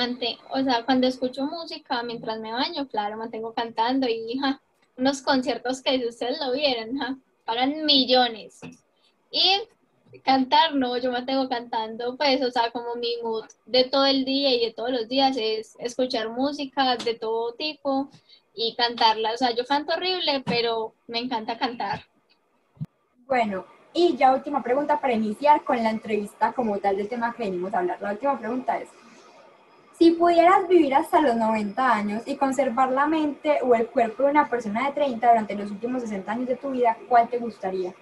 D: o sea, cuando escucho música mientras me baño, claro, mantengo cantando y ja, unos conciertos que si ustedes lo vieran, ja, pagan millones. Y cantar, no, yo mantengo cantando, pues, o sea, como mi mood de todo el día y de todos los días es escuchar música de todo tipo y cantarla. O sea, yo canto horrible, pero me encanta cantar.
B: Bueno, y ya última pregunta para iniciar con la entrevista como tal del tema que venimos a hablar. La última pregunta es, si pudieras vivir hasta los 90 años y conservar la mente o el cuerpo de una persona de 30 durante los últimos 60 años de tu vida, ¿cuál te gustaría?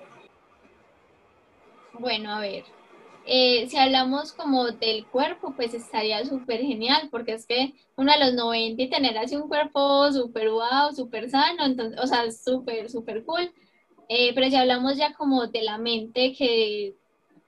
D: Bueno, a ver, eh, si hablamos como del cuerpo, pues estaría súper genial, porque es que uno a los 90 y tener así un cuerpo súper wow, súper sano, entonces, o sea, súper, súper cool. Eh, pero si hablamos ya como de la mente, que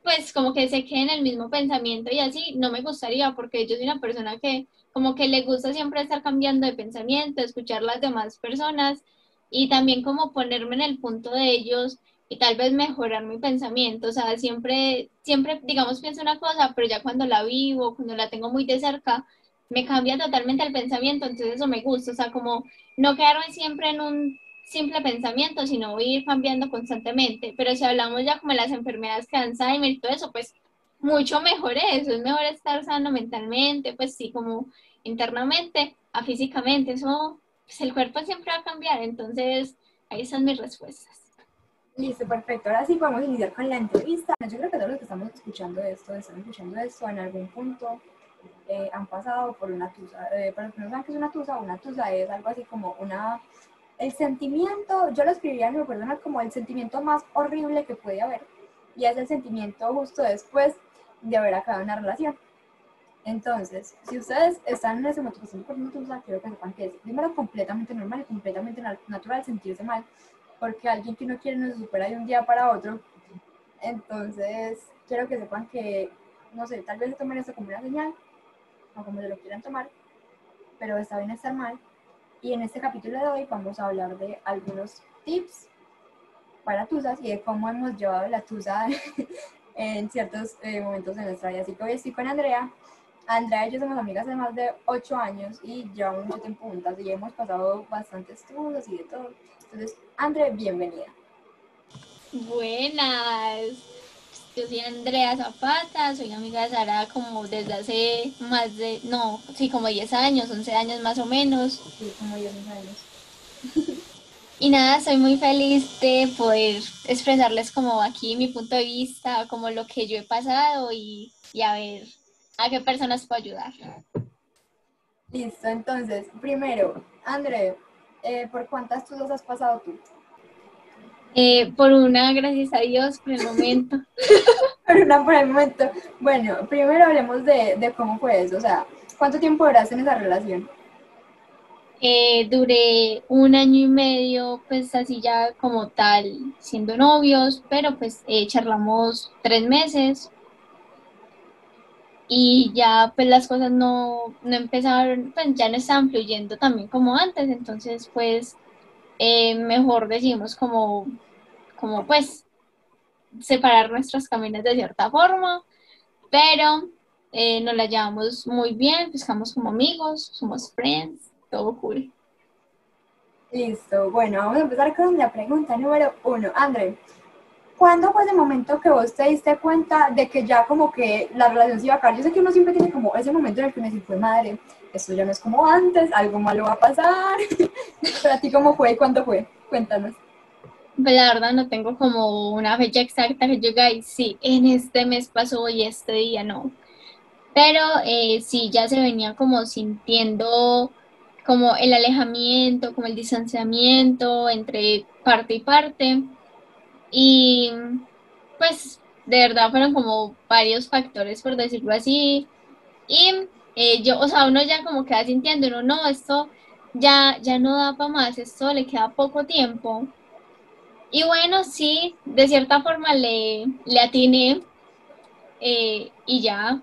D: pues como que se quede en el mismo pensamiento y así, no me gustaría, porque yo soy una persona que como que le gusta siempre estar cambiando de pensamiento, escuchar las demás personas y también como ponerme en el punto de ellos y tal vez mejorar mi pensamiento, o sea, siempre, siempre, digamos, pienso una cosa, pero ya cuando la vivo, cuando la tengo muy de cerca, me cambia totalmente el pensamiento, entonces eso me gusta, o sea, como no quedarme siempre en un simple pensamiento, sino ir cambiando constantemente, pero si hablamos ya como de las enfermedades que Alzheimer y todo eso, pues mucho mejor eso, es mejor estar sano mentalmente, pues sí, como internamente, a físicamente, eso, pues el cuerpo siempre va a cambiar, entonces ahí están mis respuestas.
B: Listo, perfecto. Ahora sí podemos iniciar con la entrevista. Yo creo que todos los que estamos escuchando esto, están escuchando esto en algún punto, eh, han pasado por una tusa. Eh, para los que no saben qué es una tusa, una tusa es algo así como una... El sentimiento, yo lo escribiría en mi personal como el sentimiento más horrible que puede haber. Y es el sentimiento justo después de haber acabado una relación. Entonces, si ustedes están en ese momento pasando por una tusa, quiero que sepan que es primero completamente normal y completamente na- natural sentirse mal porque alguien que uno quiere no se supera de un día para otro. Entonces, quiero que sepan que, no sé, tal vez se tomen esto como una señal, o como lo quieran tomar, pero está bien estar mal. Y en este capítulo de hoy vamos a hablar de algunos tips para tusas y de cómo hemos llevado la tusa en ciertos eh, momentos de nuestra vida. Así que hoy estoy con Andrea. Andrea y yo somos amigas hace más de 8 años y llevamos mucho tiempo juntas y hemos pasado bastantes tusas y de todo. Entonces, Andrea, bienvenida.
D: Buenas, yo soy Andrea Zapata, soy amiga de Sara como desde hace más de, no, sí, como 10 años, 11 años más o menos.
B: Sí, como yo mis años.
D: Y nada, soy muy feliz de poder expresarles como aquí mi punto de vista, como lo que yo he pasado y, y a ver a qué personas puedo ayudar.
B: Listo, entonces, primero, Andrea, eh, ¿por cuántas tusas has pasado tú?
D: Eh, por una, gracias a Dios, por el momento.
B: Por una por el momento. Bueno, primero hablemos de, de cómo fue eso. O sea, ¿cuánto tiempo duraste en esa relación?
D: Eh, duré un año y medio, pues así ya como tal, siendo novios, pero pues eh, charlamos tres meses y ya pues las cosas no, no empezaron, pues ya no estaban fluyendo también como antes, entonces pues eh, mejor decidimos como, como pues separar nuestros caminos de cierta forma, pero eh, nos la llevamos muy bien, pescamos como amigos, somos friends, todo cool.
B: Listo, bueno, vamos a empezar con la pregunta número uno. André, ¿cuándo fue ese momento que vos te diste cuenta de que ya como que la relación se iba a acabar? Yo sé que uno siempre tiene como ese momento en el que uno dice, fue madre, esto ya no es como antes, algo malo va a pasar. Pero a ti, ¿cómo fue y cuándo fue? Cuéntanos.
D: pues la verdad no tengo como una fecha exacta que yo diga, "Ay, sí, en este mes pasó y este día no. Pero eh, sí, ya se venía como sintiendo como el alejamiento, como el distanciamiento entre parte y parte. Y pues de verdad fueron como varios factores, por decirlo así. Y eh, yo, o sea, uno ya como queda sintiendo, uno no, esto ya, ya no da para más, esto le queda poco tiempo. Y bueno, sí, de cierta forma le, le atiné eh, y ya.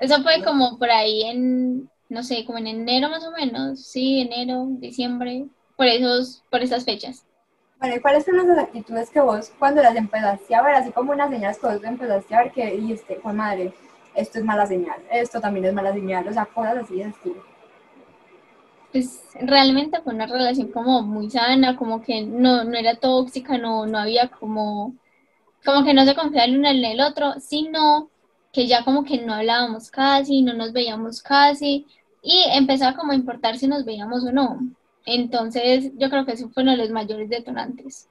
D: Eso fue como por ahí en, no sé, como en enero más o menos, sí, enero, diciembre, por esos, por esas fechas.
B: Bueno, ¿y cuáles son las actitudes que vos cuando las empezaste a ver, así como unas señales que vos empezaste a ver que dijiste, pues madre, esto es mala señal, esto también es mala señal, o sea, cosas así de estilo?
D: Pues realmente fue una relación como muy sana, como que no, no era tóxica, no, no había como, como que no se confiaba el uno en el otro, sino que ya como que no hablábamos casi, no nos veíamos casi, y empezaba como a importar si nos veíamos o no. Entonces, yo creo que eso fue uno de los mayores detonantes.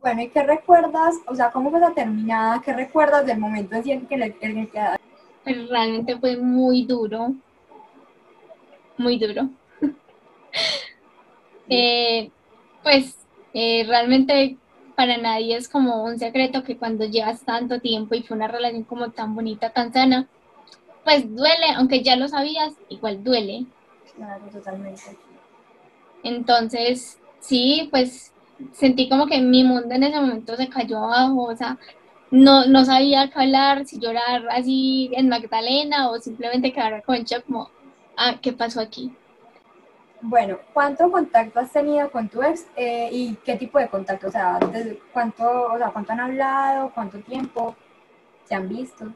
B: Bueno, ¿y qué recuerdas? O sea, ¿cómo fue la terminada? ¿Qué recuerdas del momento en que le en el que
D: Pero realmente fue muy duro, muy duro. Eh, pues eh, realmente para nadie es como un secreto que cuando llevas tanto tiempo y fue una relación como tan bonita, tan sana, pues duele, aunque ya lo sabías, igual duele.
B: Claro, totalmente.
D: Entonces, sí, pues sentí como que mi mundo en ese momento se cayó abajo, o sea, no, no sabía qué hablar, si llorar así en Magdalena o simplemente quedar con shock como, ah, ¿qué pasó aquí?
B: Bueno, ¿cuánto contacto has tenido con tu ex eh, y qué tipo de contacto? O sea, desde cuánto, o sea, ¿cuánto han hablado? ¿Cuánto tiempo se han visto?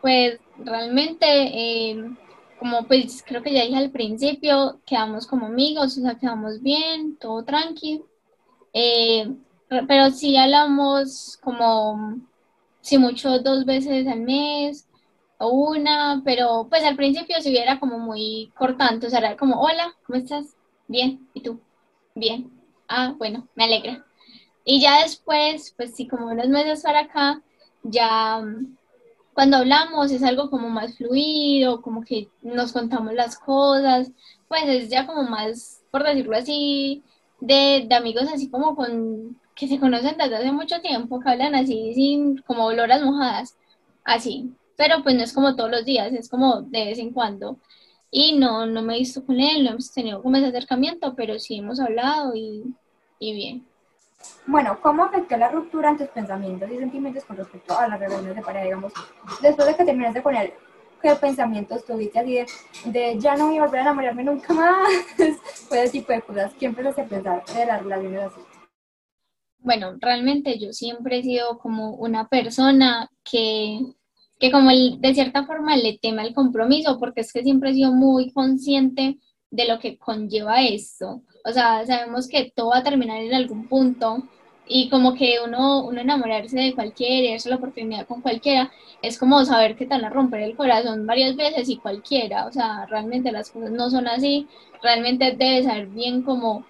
D: Pues realmente, eh, como pues creo que ya dije al principio, quedamos como amigos, o sea, quedamos bien, todo tranqui. Eh, pero sí hablamos como, si mucho, dos veces al mes o una, pero pues al principio si hubiera como muy cortante, o sea, era como, hola, ¿cómo estás? Bien, ¿y tú? Bien. Ah, bueno, me alegra. Y ya después, pues sí, como unos meses para acá, ya mm, cuando hablamos es algo como más fluido, como que nos contamos las cosas, pues es ya como más, por decirlo así, de, de amigos así como con que se conocen desde hace mucho tiempo, que hablan así sin como oloras mojadas, así pero pues no es como todos los días, es como de vez en cuando. Y no, no me he visto con él, no hemos tenido como ese acercamiento, pero sí hemos hablado y, y bien.
B: Bueno, ¿cómo afectó la ruptura en tus pensamientos y sentimientos con respecto a las relaciones de pareja, digamos? Después de que terminaste con él, ¿qué pensamientos tuviste así de, de ya no voy a volver a enamorarme nunca más? Fue ese tipo de cosas. ¿Qué empezaste a pensar de las relaciones así?
D: Bueno, realmente yo siempre he sido como una persona que que como él, de cierta forma le tema el compromiso, porque es que siempre he sido muy consciente de lo que conlleva esto. O sea, sabemos que todo va a terminar en algún punto y como que uno, uno enamorarse de cualquiera y darse la oportunidad con cualquiera, es como saber que te van a romper el corazón varias veces y cualquiera. O sea, realmente las cosas no son así. Realmente debes saber bien como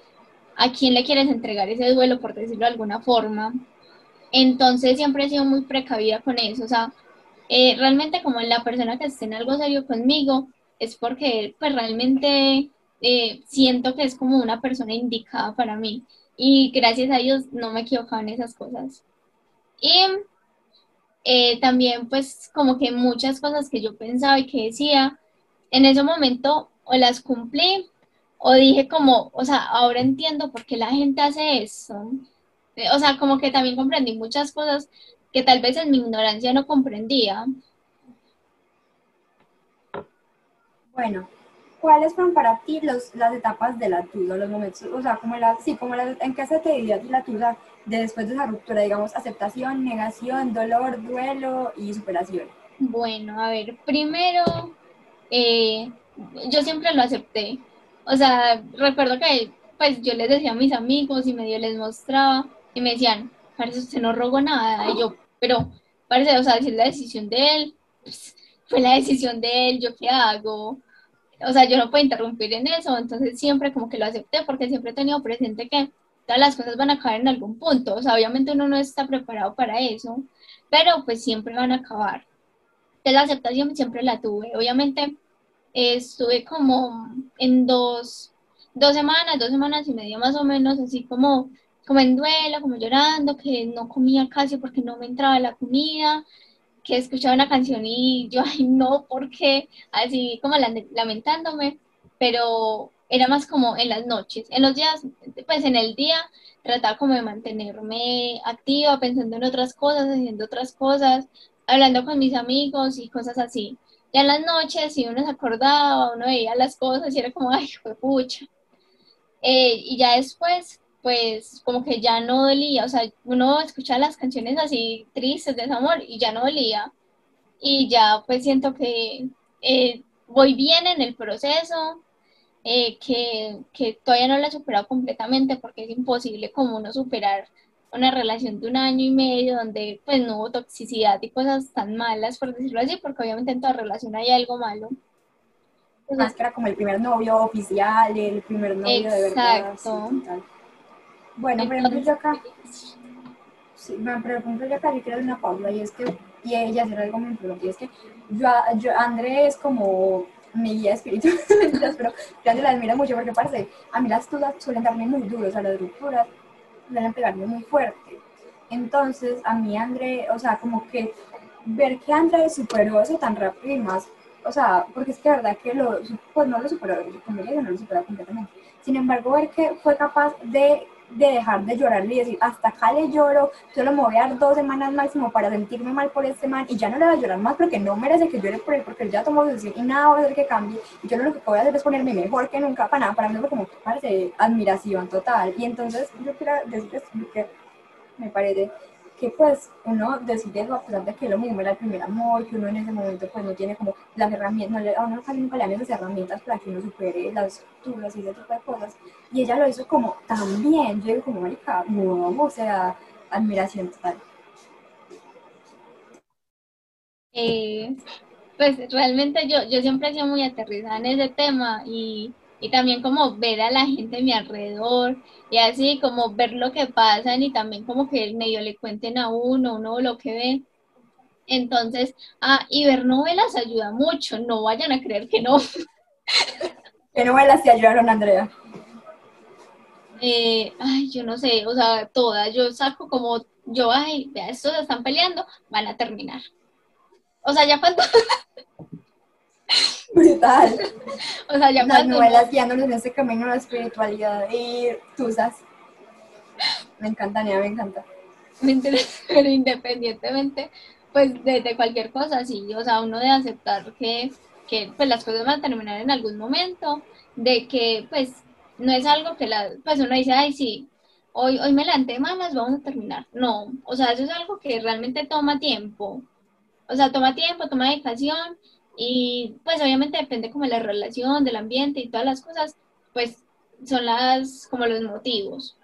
D: a quién le quieres entregar ese duelo, por decirlo de alguna forma. Entonces siempre he sido muy precavida con eso. O sea, eh, realmente como la persona que esté en algo serio conmigo es porque pues realmente eh, siento que es como una persona indicada para mí y gracias a Dios no me equivocaba en esas cosas. Y eh, también pues como que muchas cosas que yo pensaba y que decía, en ese momento o las cumplí o dije como, o sea, ahora entiendo por qué la gente hace eso. O sea, como que también comprendí muchas cosas que tal vez en mi ignorancia no comprendía.
B: Bueno, ¿cuáles fueron para ti los, las etapas de la tuya, los momentos, o sea, como la, sí, como la, en qué se te dividía la tuya de después de esa ruptura, digamos, aceptación, negación, dolor, duelo y superación?
D: Bueno, a ver, primero, eh, yo siempre lo acepté. O sea, recuerdo que pues yo les decía a mis amigos y medio les mostraba y me decían, parece usted no rogó nada. Y yo, pero, parece, o sea, si es la decisión de él, pues, fue la decisión de él, ¿yo qué hago? O sea, yo no puedo interrumpir en eso, entonces siempre como que lo acepté porque siempre he tenido presente que todas las cosas van a acabar en algún punto, o sea, obviamente uno no está preparado para eso, pero pues siempre van a acabar. Entonces la aceptación siempre la tuve, obviamente estuve como en dos, dos semanas, dos semanas y media más o menos, así como, como en duelo, como llorando, que no comía casi porque no me entraba la comida, que escuchaba una canción y yo, ay, no, ¿por qué? Así como lamentándome, pero era más como en las noches. En los días, pues en el día, trataba como de mantenerme activa, pensando en otras cosas, haciendo otras cosas, hablando con mis amigos y cosas así. Ya en las noches, si uno se acordaba, uno veía las cosas y era como, ay, fue pucha. Eh, y ya después, pues como que ya no dolía, o sea, uno escuchaba las canciones así tristes de amor y ya no dolía. Y ya pues siento que eh, voy bien en el proceso, eh, que, que, todavía no la he superado completamente porque es imposible como uno superar una relación de un año y medio donde pues no hubo toxicidad y cosas tan malas, por decirlo así, porque obviamente en toda relación hay algo malo.
B: Más que era como el primer novio oficial, el primer novio de verdad. Exacto. Bueno, por ejemplo, yo acá, sí, me pregunto yo acá, yo quiero una pausa y es que, y ella hacer algo muy importante, es que yo, yo, André es como mi guía espiritual, pero yo la admiro mucho porque parece, a mí las dudas suelen darme muy duros, o sea, las rupturas suelen pegarme muy fuerte. Entonces, a mí André, o sea, como que ver que André superó eso tan rápido y más, o sea, porque es que la verdad que lo, pues no lo superó, como yo no lo superó completamente. Sin embargo, ver que fue capaz de de dejar de llorar y decir, hasta acá le lloro, solo me voy a dar dos semanas máximo para sentirme mal por este man y ya no le voy a llorar más porque no merece que llore por él porque él ya tomó decisión y nada va a hacer que cambie. Y yo lo que voy a hacer es ponerme mejor que nunca para nada, para mí fue como parece admiración total. Y entonces yo quiero decirles que me parece que pues uno decide a pesar de que lo mismo era el primer amor, que uno en ese momento pues no tiene como las herramientas, no a uno casi nunca le dan esas herramientas para que uno supere las dudas y ese tipo de cosas. Y ella lo hizo como tan bien, yo digo como marica, no, o sea, admiración total.
D: Eh, pues realmente yo, yo siempre he sido muy aterrizada en ese tema y y también como ver a la gente a mi alrededor y así como ver lo que pasan y también como que medio le cuenten a uno, uno lo que ve. Entonces, ah, y ver novelas ayuda mucho, no vayan a creer que no.
B: ¿Qué novelas te ayudaron, Andrea?
D: Eh, ay, yo no sé, o sea, todas, yo saco como, yo, ay, vea, estos están peleando, van a terminar. O sea, ya cuando,
B: Brutal.
D: O sea, ya
B: Las novelas guiándonos en ese camino de la espiritualidad y tusas. Me encanta, me encanta.
D: Pero independientemente, pues, de, cualquier cosa, sí, o sea, uno de aceptar que, que, pues, las cosas van a terminar en algún momento, de que, pues, no es algo que la, pues, uno dice, ay, sí, hoy, hoy me levanté malas, vamos a terminar. No, o sea, eso es algo que realmente toma tiempo. O sea, toma tiempo, toma dedicación y pues obviamente depende como de la relación, del ambiente y todas las cosas, pues son las como los motivos.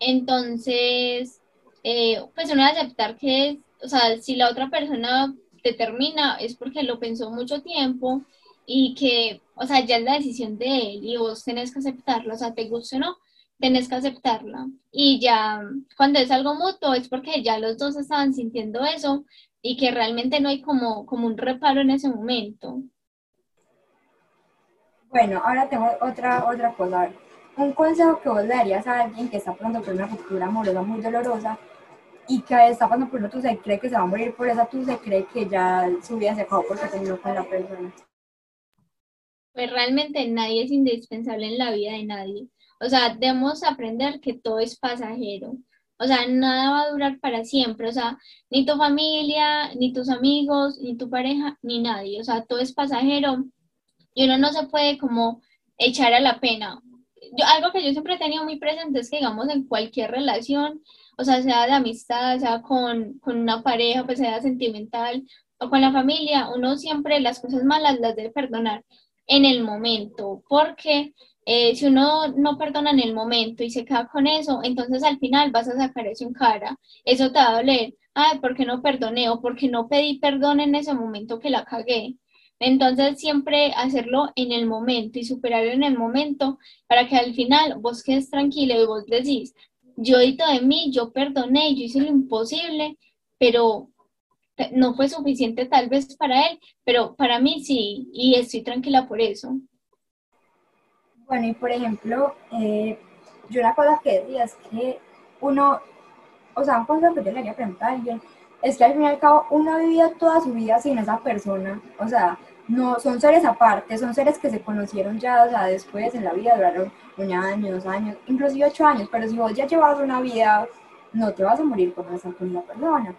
D: Entonces, eh, pues uno aceptar que, o sea, si la otra persona te termina es porque lo pensó mucho tiempo y que, o sea, ya es la decisión de él y vos tenés que aceptarlo, o sea, te guste o no, tenés que aceptarla. Y ya cuando es algo mutuo es porque ya los dos estaban sintiendo eso y que realmente no hay como, como un reparo en ese momento.
B: Bueno, ahora tengo otra, otra cosa. Un consejo que vos le darías a alguien que está pasando por una ruptura amorosa muy dolorosa y que está pasando por una tusa y cree que se va a morir por esa tusa y cree que ya su vida se acabó porque terminó con la persona.
D: Pues realmente nadie es indispensable en la vida de nadie. O sea, debemos aprender que todo es pasajero. O sea, nada va a durar para siempre. O sea, ni tu familia, ni tus amigos, ni tu pareja, ni nadie. O sea, todo es pasajero y uno no se puede como echar a la pena. Yo, algo que yo siempre he tenido muy presente es que, digamos, en cualquier relación, o sea, sea de amistad, sea con, con una pareja, pues sea sentimental o con la familia, uno siempre las cosas malas las debe perdonar en el momento, porque eh, si uno no perdona en el momento y se queda con eso, entonces al final vas a sacar eso en cara. Eso te va a doler. Ay, ¿por qué no perdoné? O porque no pedí perdón en ese momento que la cagué. Entonces, siempre hacerlo en el momento y superarlo en el momento para que al final vos quedes tranquilo y vos decís, yo di de mí, yo perdoné, yo hice lo imposible, pero no fue suficiente tal vez para él, pero para mí sí, y estoy tranquila por eso.
B: Bueno, y por ejemplo, eh, yo la cosa que decía es que uno, o sea, un consejo que yo le quería preguntar a alguien, es que al fin y al cabo uno vivido toda su vida sin esa persona, o sea, no, son seres aparte, son seres que se conocieron ya, o sea, después en la vida duraron un año, dos años, inclusive ocho años, pero si vos ya llevas una vida, no te vas a morir por estar con la persona.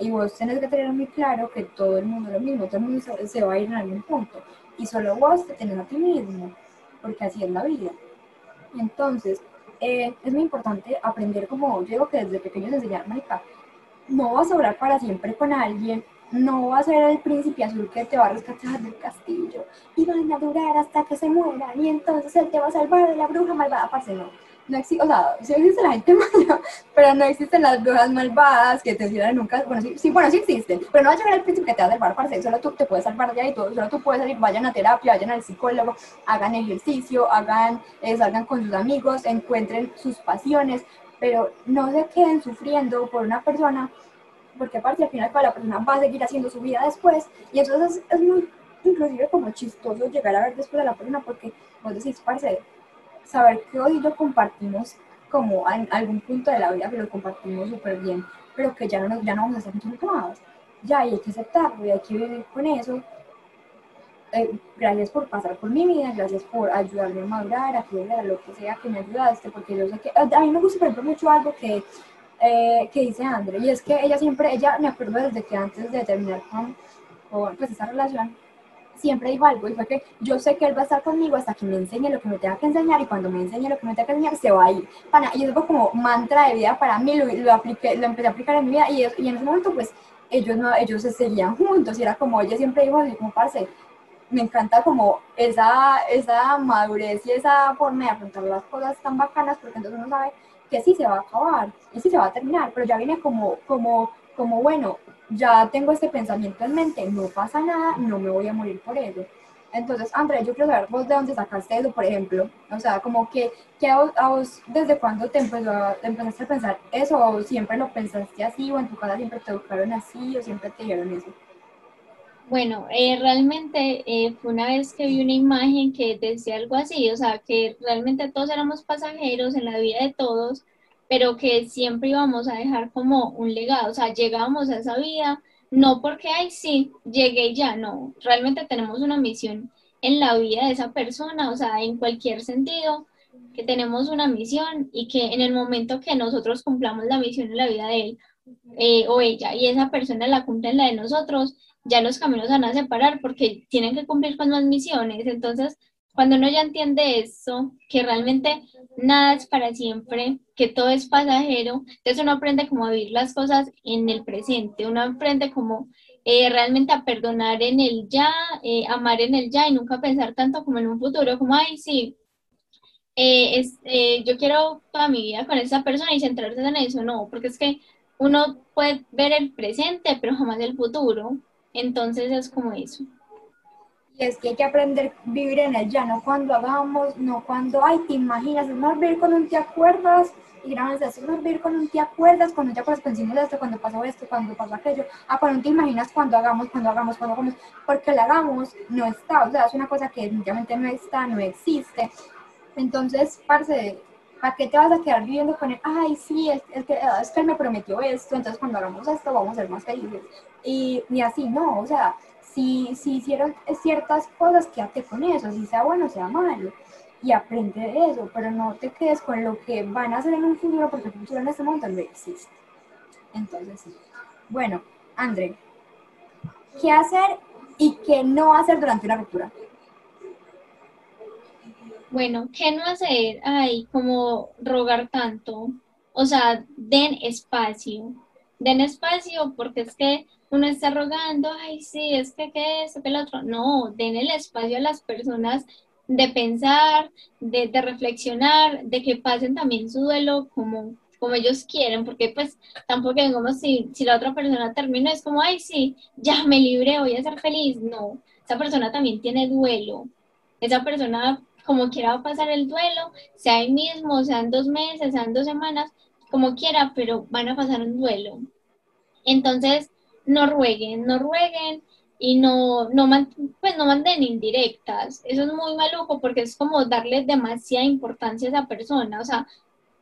B: Y vos tenés que tener muy claro que todo el mundo es lo mismo, todo el mundo se, va a ir en algún punto. Y solo vos te tenés a ti mismo, porque así es la vida. Entonces, eh, es muy importante aprender, como yo digo que desde pequeños enseñar, marica, no vas a durar para siempre con alguien, no va a ser el príncipe azul que te va a rescatar del castillo y van a durar hasta que se mueran y entonces él te va a salvar de la bruja malvada, parce, no. No existe, o sea, sí existe la gente mala, pero no existen las brujas malvadas que te sirvan nunca. Bueno, sí, sí, bueno, sí existen, pero no va a llegar el príncipe que te va a salvar, parce, solo tú te puedes salvar de ahí, todo, solo tú puedes salir, vayan a terapia, vayan al psicólogo, hagan ejercicio, hagan, eh, salgan con sus amigos, encuentren sus pasiones, pero no se queden sufriendo por una persona porque aparte al final la persona va a seguir haciendo su vida después y entonces es, muy inclusive como chistoso llegar a ver después a la persona porque vos decís, parce, saber que hoy yo compartimos como en algún punto de la vida que lo compartimos súper bien, pero que ya no, ya no vamos a nunca más. Ya hay que aceptarlo y hay que vivir con eso. Eh, gracias por pasar por mi vida, gracias por ayudarme a madurar, a que a lo que sea que me ayudaste, porque yo sé que a mí me gusta, por ejemplo, mucho algo que eh, que dice Andre, y es que ella siempre, ella me acuerdo desde que antes de terminar con, con pues, esa relación, siempre dijo algo, y fue que yo sé que él va a estar conmigo hasta que me enseñe lo que me tenga que enseñar, y cuando me enseñe lo que me tenga que enseñar, se va a ir. y eso fue como mantra de vida para mí, lo, lo, apliqué, lo empecé a aplicar en mi vida, y, y en ese momento, pues, ellos, no, ellos se seguían juntos, y era como, ella siempre dijo así, como, parce, me encanta como esa, esa madurez y esa forma de afrontar las cosas tan bacanas, porque entonces uno sabe que sí se va a acabar y sí se va a terminar, pero ya viene como, como, como, bueno, ya tengo este pensamiento en mente, no pasa nada, no me voy a morir por ello. Entonces, André, yo quiero saber vos de dónde sacaste eso, por ejemplo. O sea, como que, que a, vos, desde cuándo te empezó a, empezaste a pensar eso, o siempre lo pensaste así, o en tu casa siempre te educaron así, o siempre te dieron eso.
D: Bueno, eh, realmente eh, fue una vez que vi una imagen que decía algo así, o sea, que realmente todos éramos pasajeros en la vida de todos, pero que siempre íbamos a dejar como un legado, o sea, llegábamos a esa vida, no porque, ay, sí, llegué ya, no, realmente tenemos una misión en la vida de esa persona, o sea, en cualquier sentido, que tenemos una misión y que en el momento que nosotros cumplamos la misión en la vida de él eh, o ella y esa persona la cumple en la de nosotros, ya los caminos van a separar porque tienen que cumplir con más misiones. Entonces, cuando uno ya entiende eso, que realmente nada es para siempre, que todo es pasajero, entonces uno aprende como a vivir las cosas en el presente, uno aprende como eh, realmente a perdonar en el ya, eh, amar en el ya y nunca pensar tanto como en un futuro, como, ay, sí, eh, yo quiero toda mi vida con esa persona y centrarse en eso, no, porque es que uno puede ver el presente, pero jamás el futuro. Entonces es como eso.
B: Y es que hay que aprender a vivir en el ya, no cuando hagamos, no cuando, ay, te imaginas, más vivir con un te acuerdas, y grábense es más vivir con un te acuerdas, cuando te acuerdas, pensamos esto, cuando pasó esto, cuando pasó aquello, ah, cuando te imaginas cuando hagamos, cuando hagamos, cuando hagamos, porque el hagamos no está, o sea, es una cosa que definitivamente no está, no existe. Entonces, parce, ¿para qué te vas a quedar viviendo con él? Ay, sí, es, es, que, es que él me prometió esto, entonces cuando hagamos esto vamos a ser más felices. Y, y así, no, o sea, si, si hicieron ciertas cosas, quédate con eso, si sea bueno, sea malo, y aprende de eso, pero no te quedes con lo que van a hacer en un futuro, porque el futuro en este momento no existe. Entonces, sí. Bueno, André, ¿qué hacer y qué no hacer durante una ruptura?
D: Bueno, ¿qué no hacer? Ay, como rogar tanto. O sea, den espacio. Den espacio porque es que uno está rogando, ay, sí, es que qué es, que el otro. No, den el espacio a las personas de pensar, de, reflexionar, de que pasen también su duelo como, como ellos quieren, porque pues tampoco digamos si, si la otra persona termina, es como, ay, sí, ya me libré, voy a ser feliz. No, esa persona también tiene duelo. Esa persona, como quiera, va a pasar el duelo, sea ahí mismo, sean dos meses, sean dos semanas, como quiera, pero van a pasar un duelo. Entonces, no rueguen, no rueguen y no, no, pues no manden indirectas. Eso es muy maluco porque es como darle demasiada importancia a esa persona. O sea,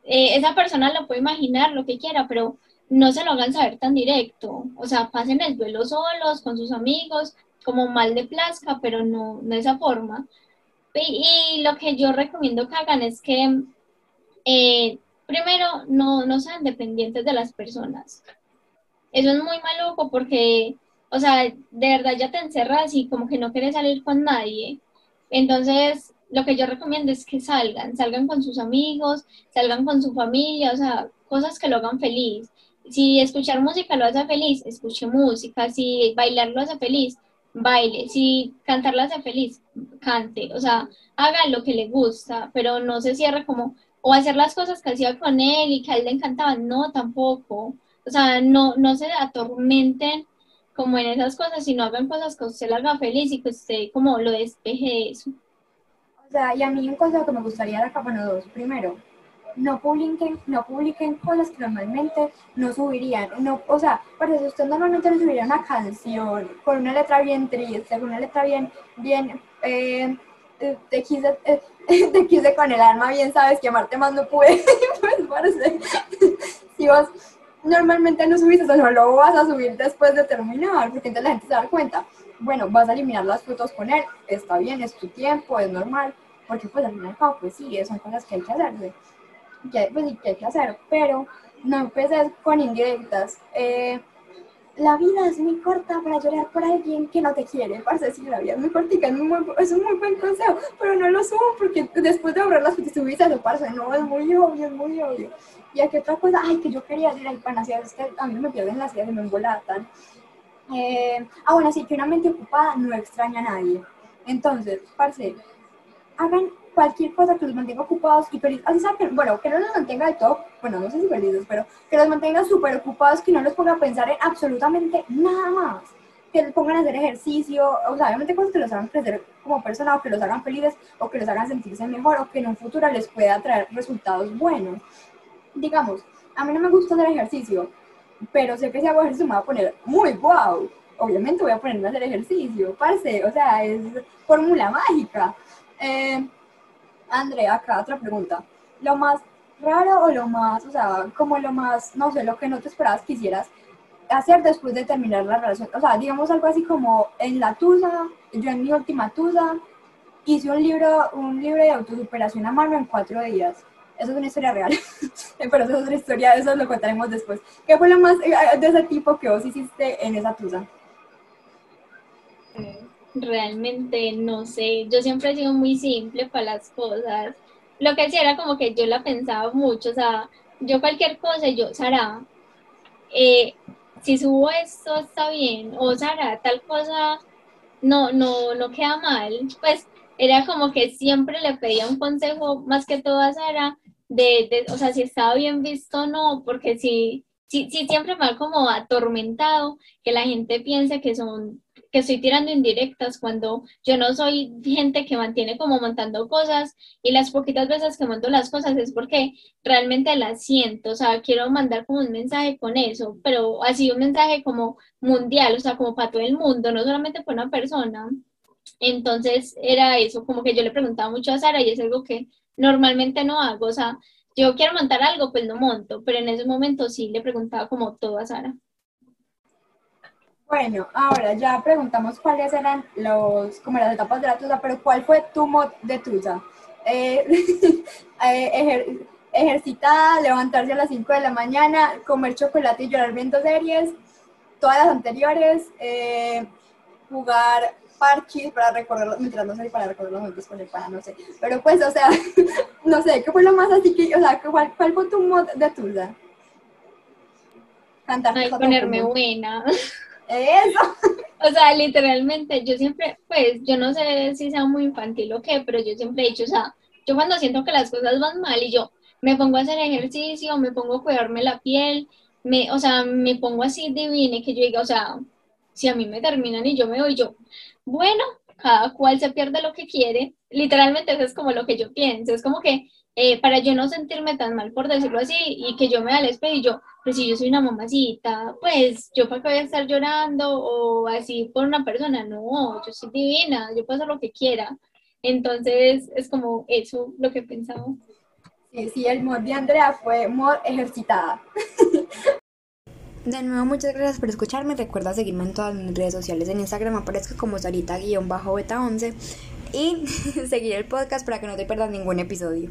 D: eh, esa persona lo puede imaginar lo que quiera, pero no se lo hagan saber tan directo. O sea, pasen el duelo solos, con sus amigos, como mal de plazca, pero no, de esa forma. Y, lo que yo recomiendo que hagan es que, eh, primero, no, no sean dependientes de las personas. Eso es muy maluco porque, o sea, de verdad ya te encerras y como que no quieres salir con nadie. Entonces, lo que yo recomiendo es que salgan, salgan con sus amigos, salgan con su familia, o sea, cosas que lo hagan feliz. Si escuchar música lo hace feliz, escuche música. Si bailar lo hace feliz, baile. Si cantar lo hace feliz, cante. O sea, haga lo que le gusta, pero no se cierre como, o hacer las cosas que hacía con él y que a él le encantaban. No, tampoco. O sea, no, no se atormenten como en esas cosas, sino hagan cosas que usted le haga feliz y que usted como lo despeje de eso.
B: O sea, y a mí un consejo que me gustaría dar bueno, dos. Primero, no publiquen, no publiquen cosas que normalmente no subirían. No, o sea, por eso usted normalmente no subiría una canción con una letra bien triste, con una letra bien, bien, eh, te, quise, eh, te quise con el alma, bien sabes que amarte más no puede. pues parece, si vos normalmente no subís eso, no lo vas a subir después de terminar, porque entonces la gente se da cuenta. Bueno, vas a eliminar las fotos con él, está bien, es tu tiempo, es normal, porque pues al final pues sí, son cosas que hay que hacer, que, pues, que hay que hacer, pero no empeces con indirectas. Eh, la vida es muy corta para llorar por alguien que no te quiere. Parce, decir la vida es muy cortica, es, es un muy buen consejo, pero no lo subo porque después de borrar las fotos subiste eso, parce, no, es muy obvio, es muy obvio. Y aquí otra cosa, ay, que yo quería decir, ay, pana, si es que a mí me pierden las ideas y me embolatan. Eh, ah, bueno, sí, que una mente ocupada no extraña a nadie. Entonces, parce, hagan cualquier cosa que los mantenga ocupados y felices. Así saben, bueno, que no los mantenga de todo, bueno, no sé si felices, pero que los mantenga súper ocupados, que no los ponga a pensar en absolutamente nada más. Que les pongan a hacer ejercicio, o sea, obviamente cosas que los hagan crecer como persona, o que los hagan felices, o que los hagan sentirse mejor, o que en un futuro les pueda traer resultados buenos. Digamos, a mí no me gusta hacer ejercicio, pero sé que si hago ejercicio me va a poner muy guau. Obviamente voy a ponerme a hacer ejercicio, parce, o sea, es fórmula mágica. Eh, Andrea, acá otra pregunta. ¿Lo más raro o lo más, o sea, como lo más, no sé, lo que no te esperabas que hicieras hacer después de terminar la relación? O sea, digamos algo así como en la tusa, yo en mi última tusa hice un libro, un libro de autosuperación a mano en cuatro días. Eso es una historia real, pero eso es otra historia, eso lo contaremos después. ¿Qué fue lo más eh, de ese tipo que vos hiciste en esa tusa?
D: realmente no sé, yo siempre he sido muy simple para las cosas. Lo que sí era como que yo la pensaba mucho, o sea, yo cualquier cosa, yo, Sara, eh, si subo esto está bien, o Sara, tal cosa no, no, no queda mal, pues era como que siempre le pedía un consejo más que todo a Sara, de, de o sea, si estaba bien visto o no, porque si, si, si siempre me ha como atormentado que la gente piense que son que estoy tirando indirectas cuando yo no soy gente que mantiene como montando cosas y las poquitas veces que monto las cosas es porque realmente las siento, o sea, quiero mandar como un mensaje con eso, pero así un mensaje como mundial, o sea, como para todo el mundo, no solamente para una persona. Entonces era eso, como que yo le preguntaba mucho a Sara y es algo que normalmente no hago, o sea, yo quiero montar algo, pues no monto, pero en ese momento sí le preguntaba como todo a Sara.
B: Bueno, ahora ya preguntamos cuáles eran los, como las etapas de la tusa, pero ¿cuál fue tu mod de tusa? Eh, eh ejercitada, levantarse a las 5 de la mañana, comer chocolate y llorar viendo series, todas las anteriores, eh, jugar parches para recordar, mientras no sé para recordar los momentos con el pana, no sé, pero pues, o sea, no sé, ¿qué fue lo más así que, o sea, cuál, cuál fue tu mod de tusa?
D: Cantar. Ay, ponerme buena.
B: Eso.
D: O sea, literalmente, yo siempre, pues, yo no sé si sea muy infantil o qué, pero yo siempre he dicho, o sea, yo cuando siento que las cosas van mal y yo me pongo a hacer ejercicio, me pongo a cuidarme la piel, me, o sea, me pongo así divine, que yo diga, o sea, si a mí me terminan y yo me voy, yo, bueno, cada cual se pierde lo que quiere. Literalmente eso es como lo que yo pienso. Es como que eh, para yo no sentirme tan mal, por decirlo así, y que yo me da y yo, pues si yo soy una mamacita, pues yo para qué voy a estar llorando o así por una persona, no, yo soy divina, yo puedo hacer lo que quiera. Entonces es como eso lo que pensaba.
E: Sí, sí, el mod de Andrea fue mod ejercitada.
B: De nuevo, muchas gracias por escucharme. Recuerda seguirme en todas mis redes sociales. En Instagram aparezco como Sarita-Beta11 y seguir el podcast para que no te pierdas ningún episodio.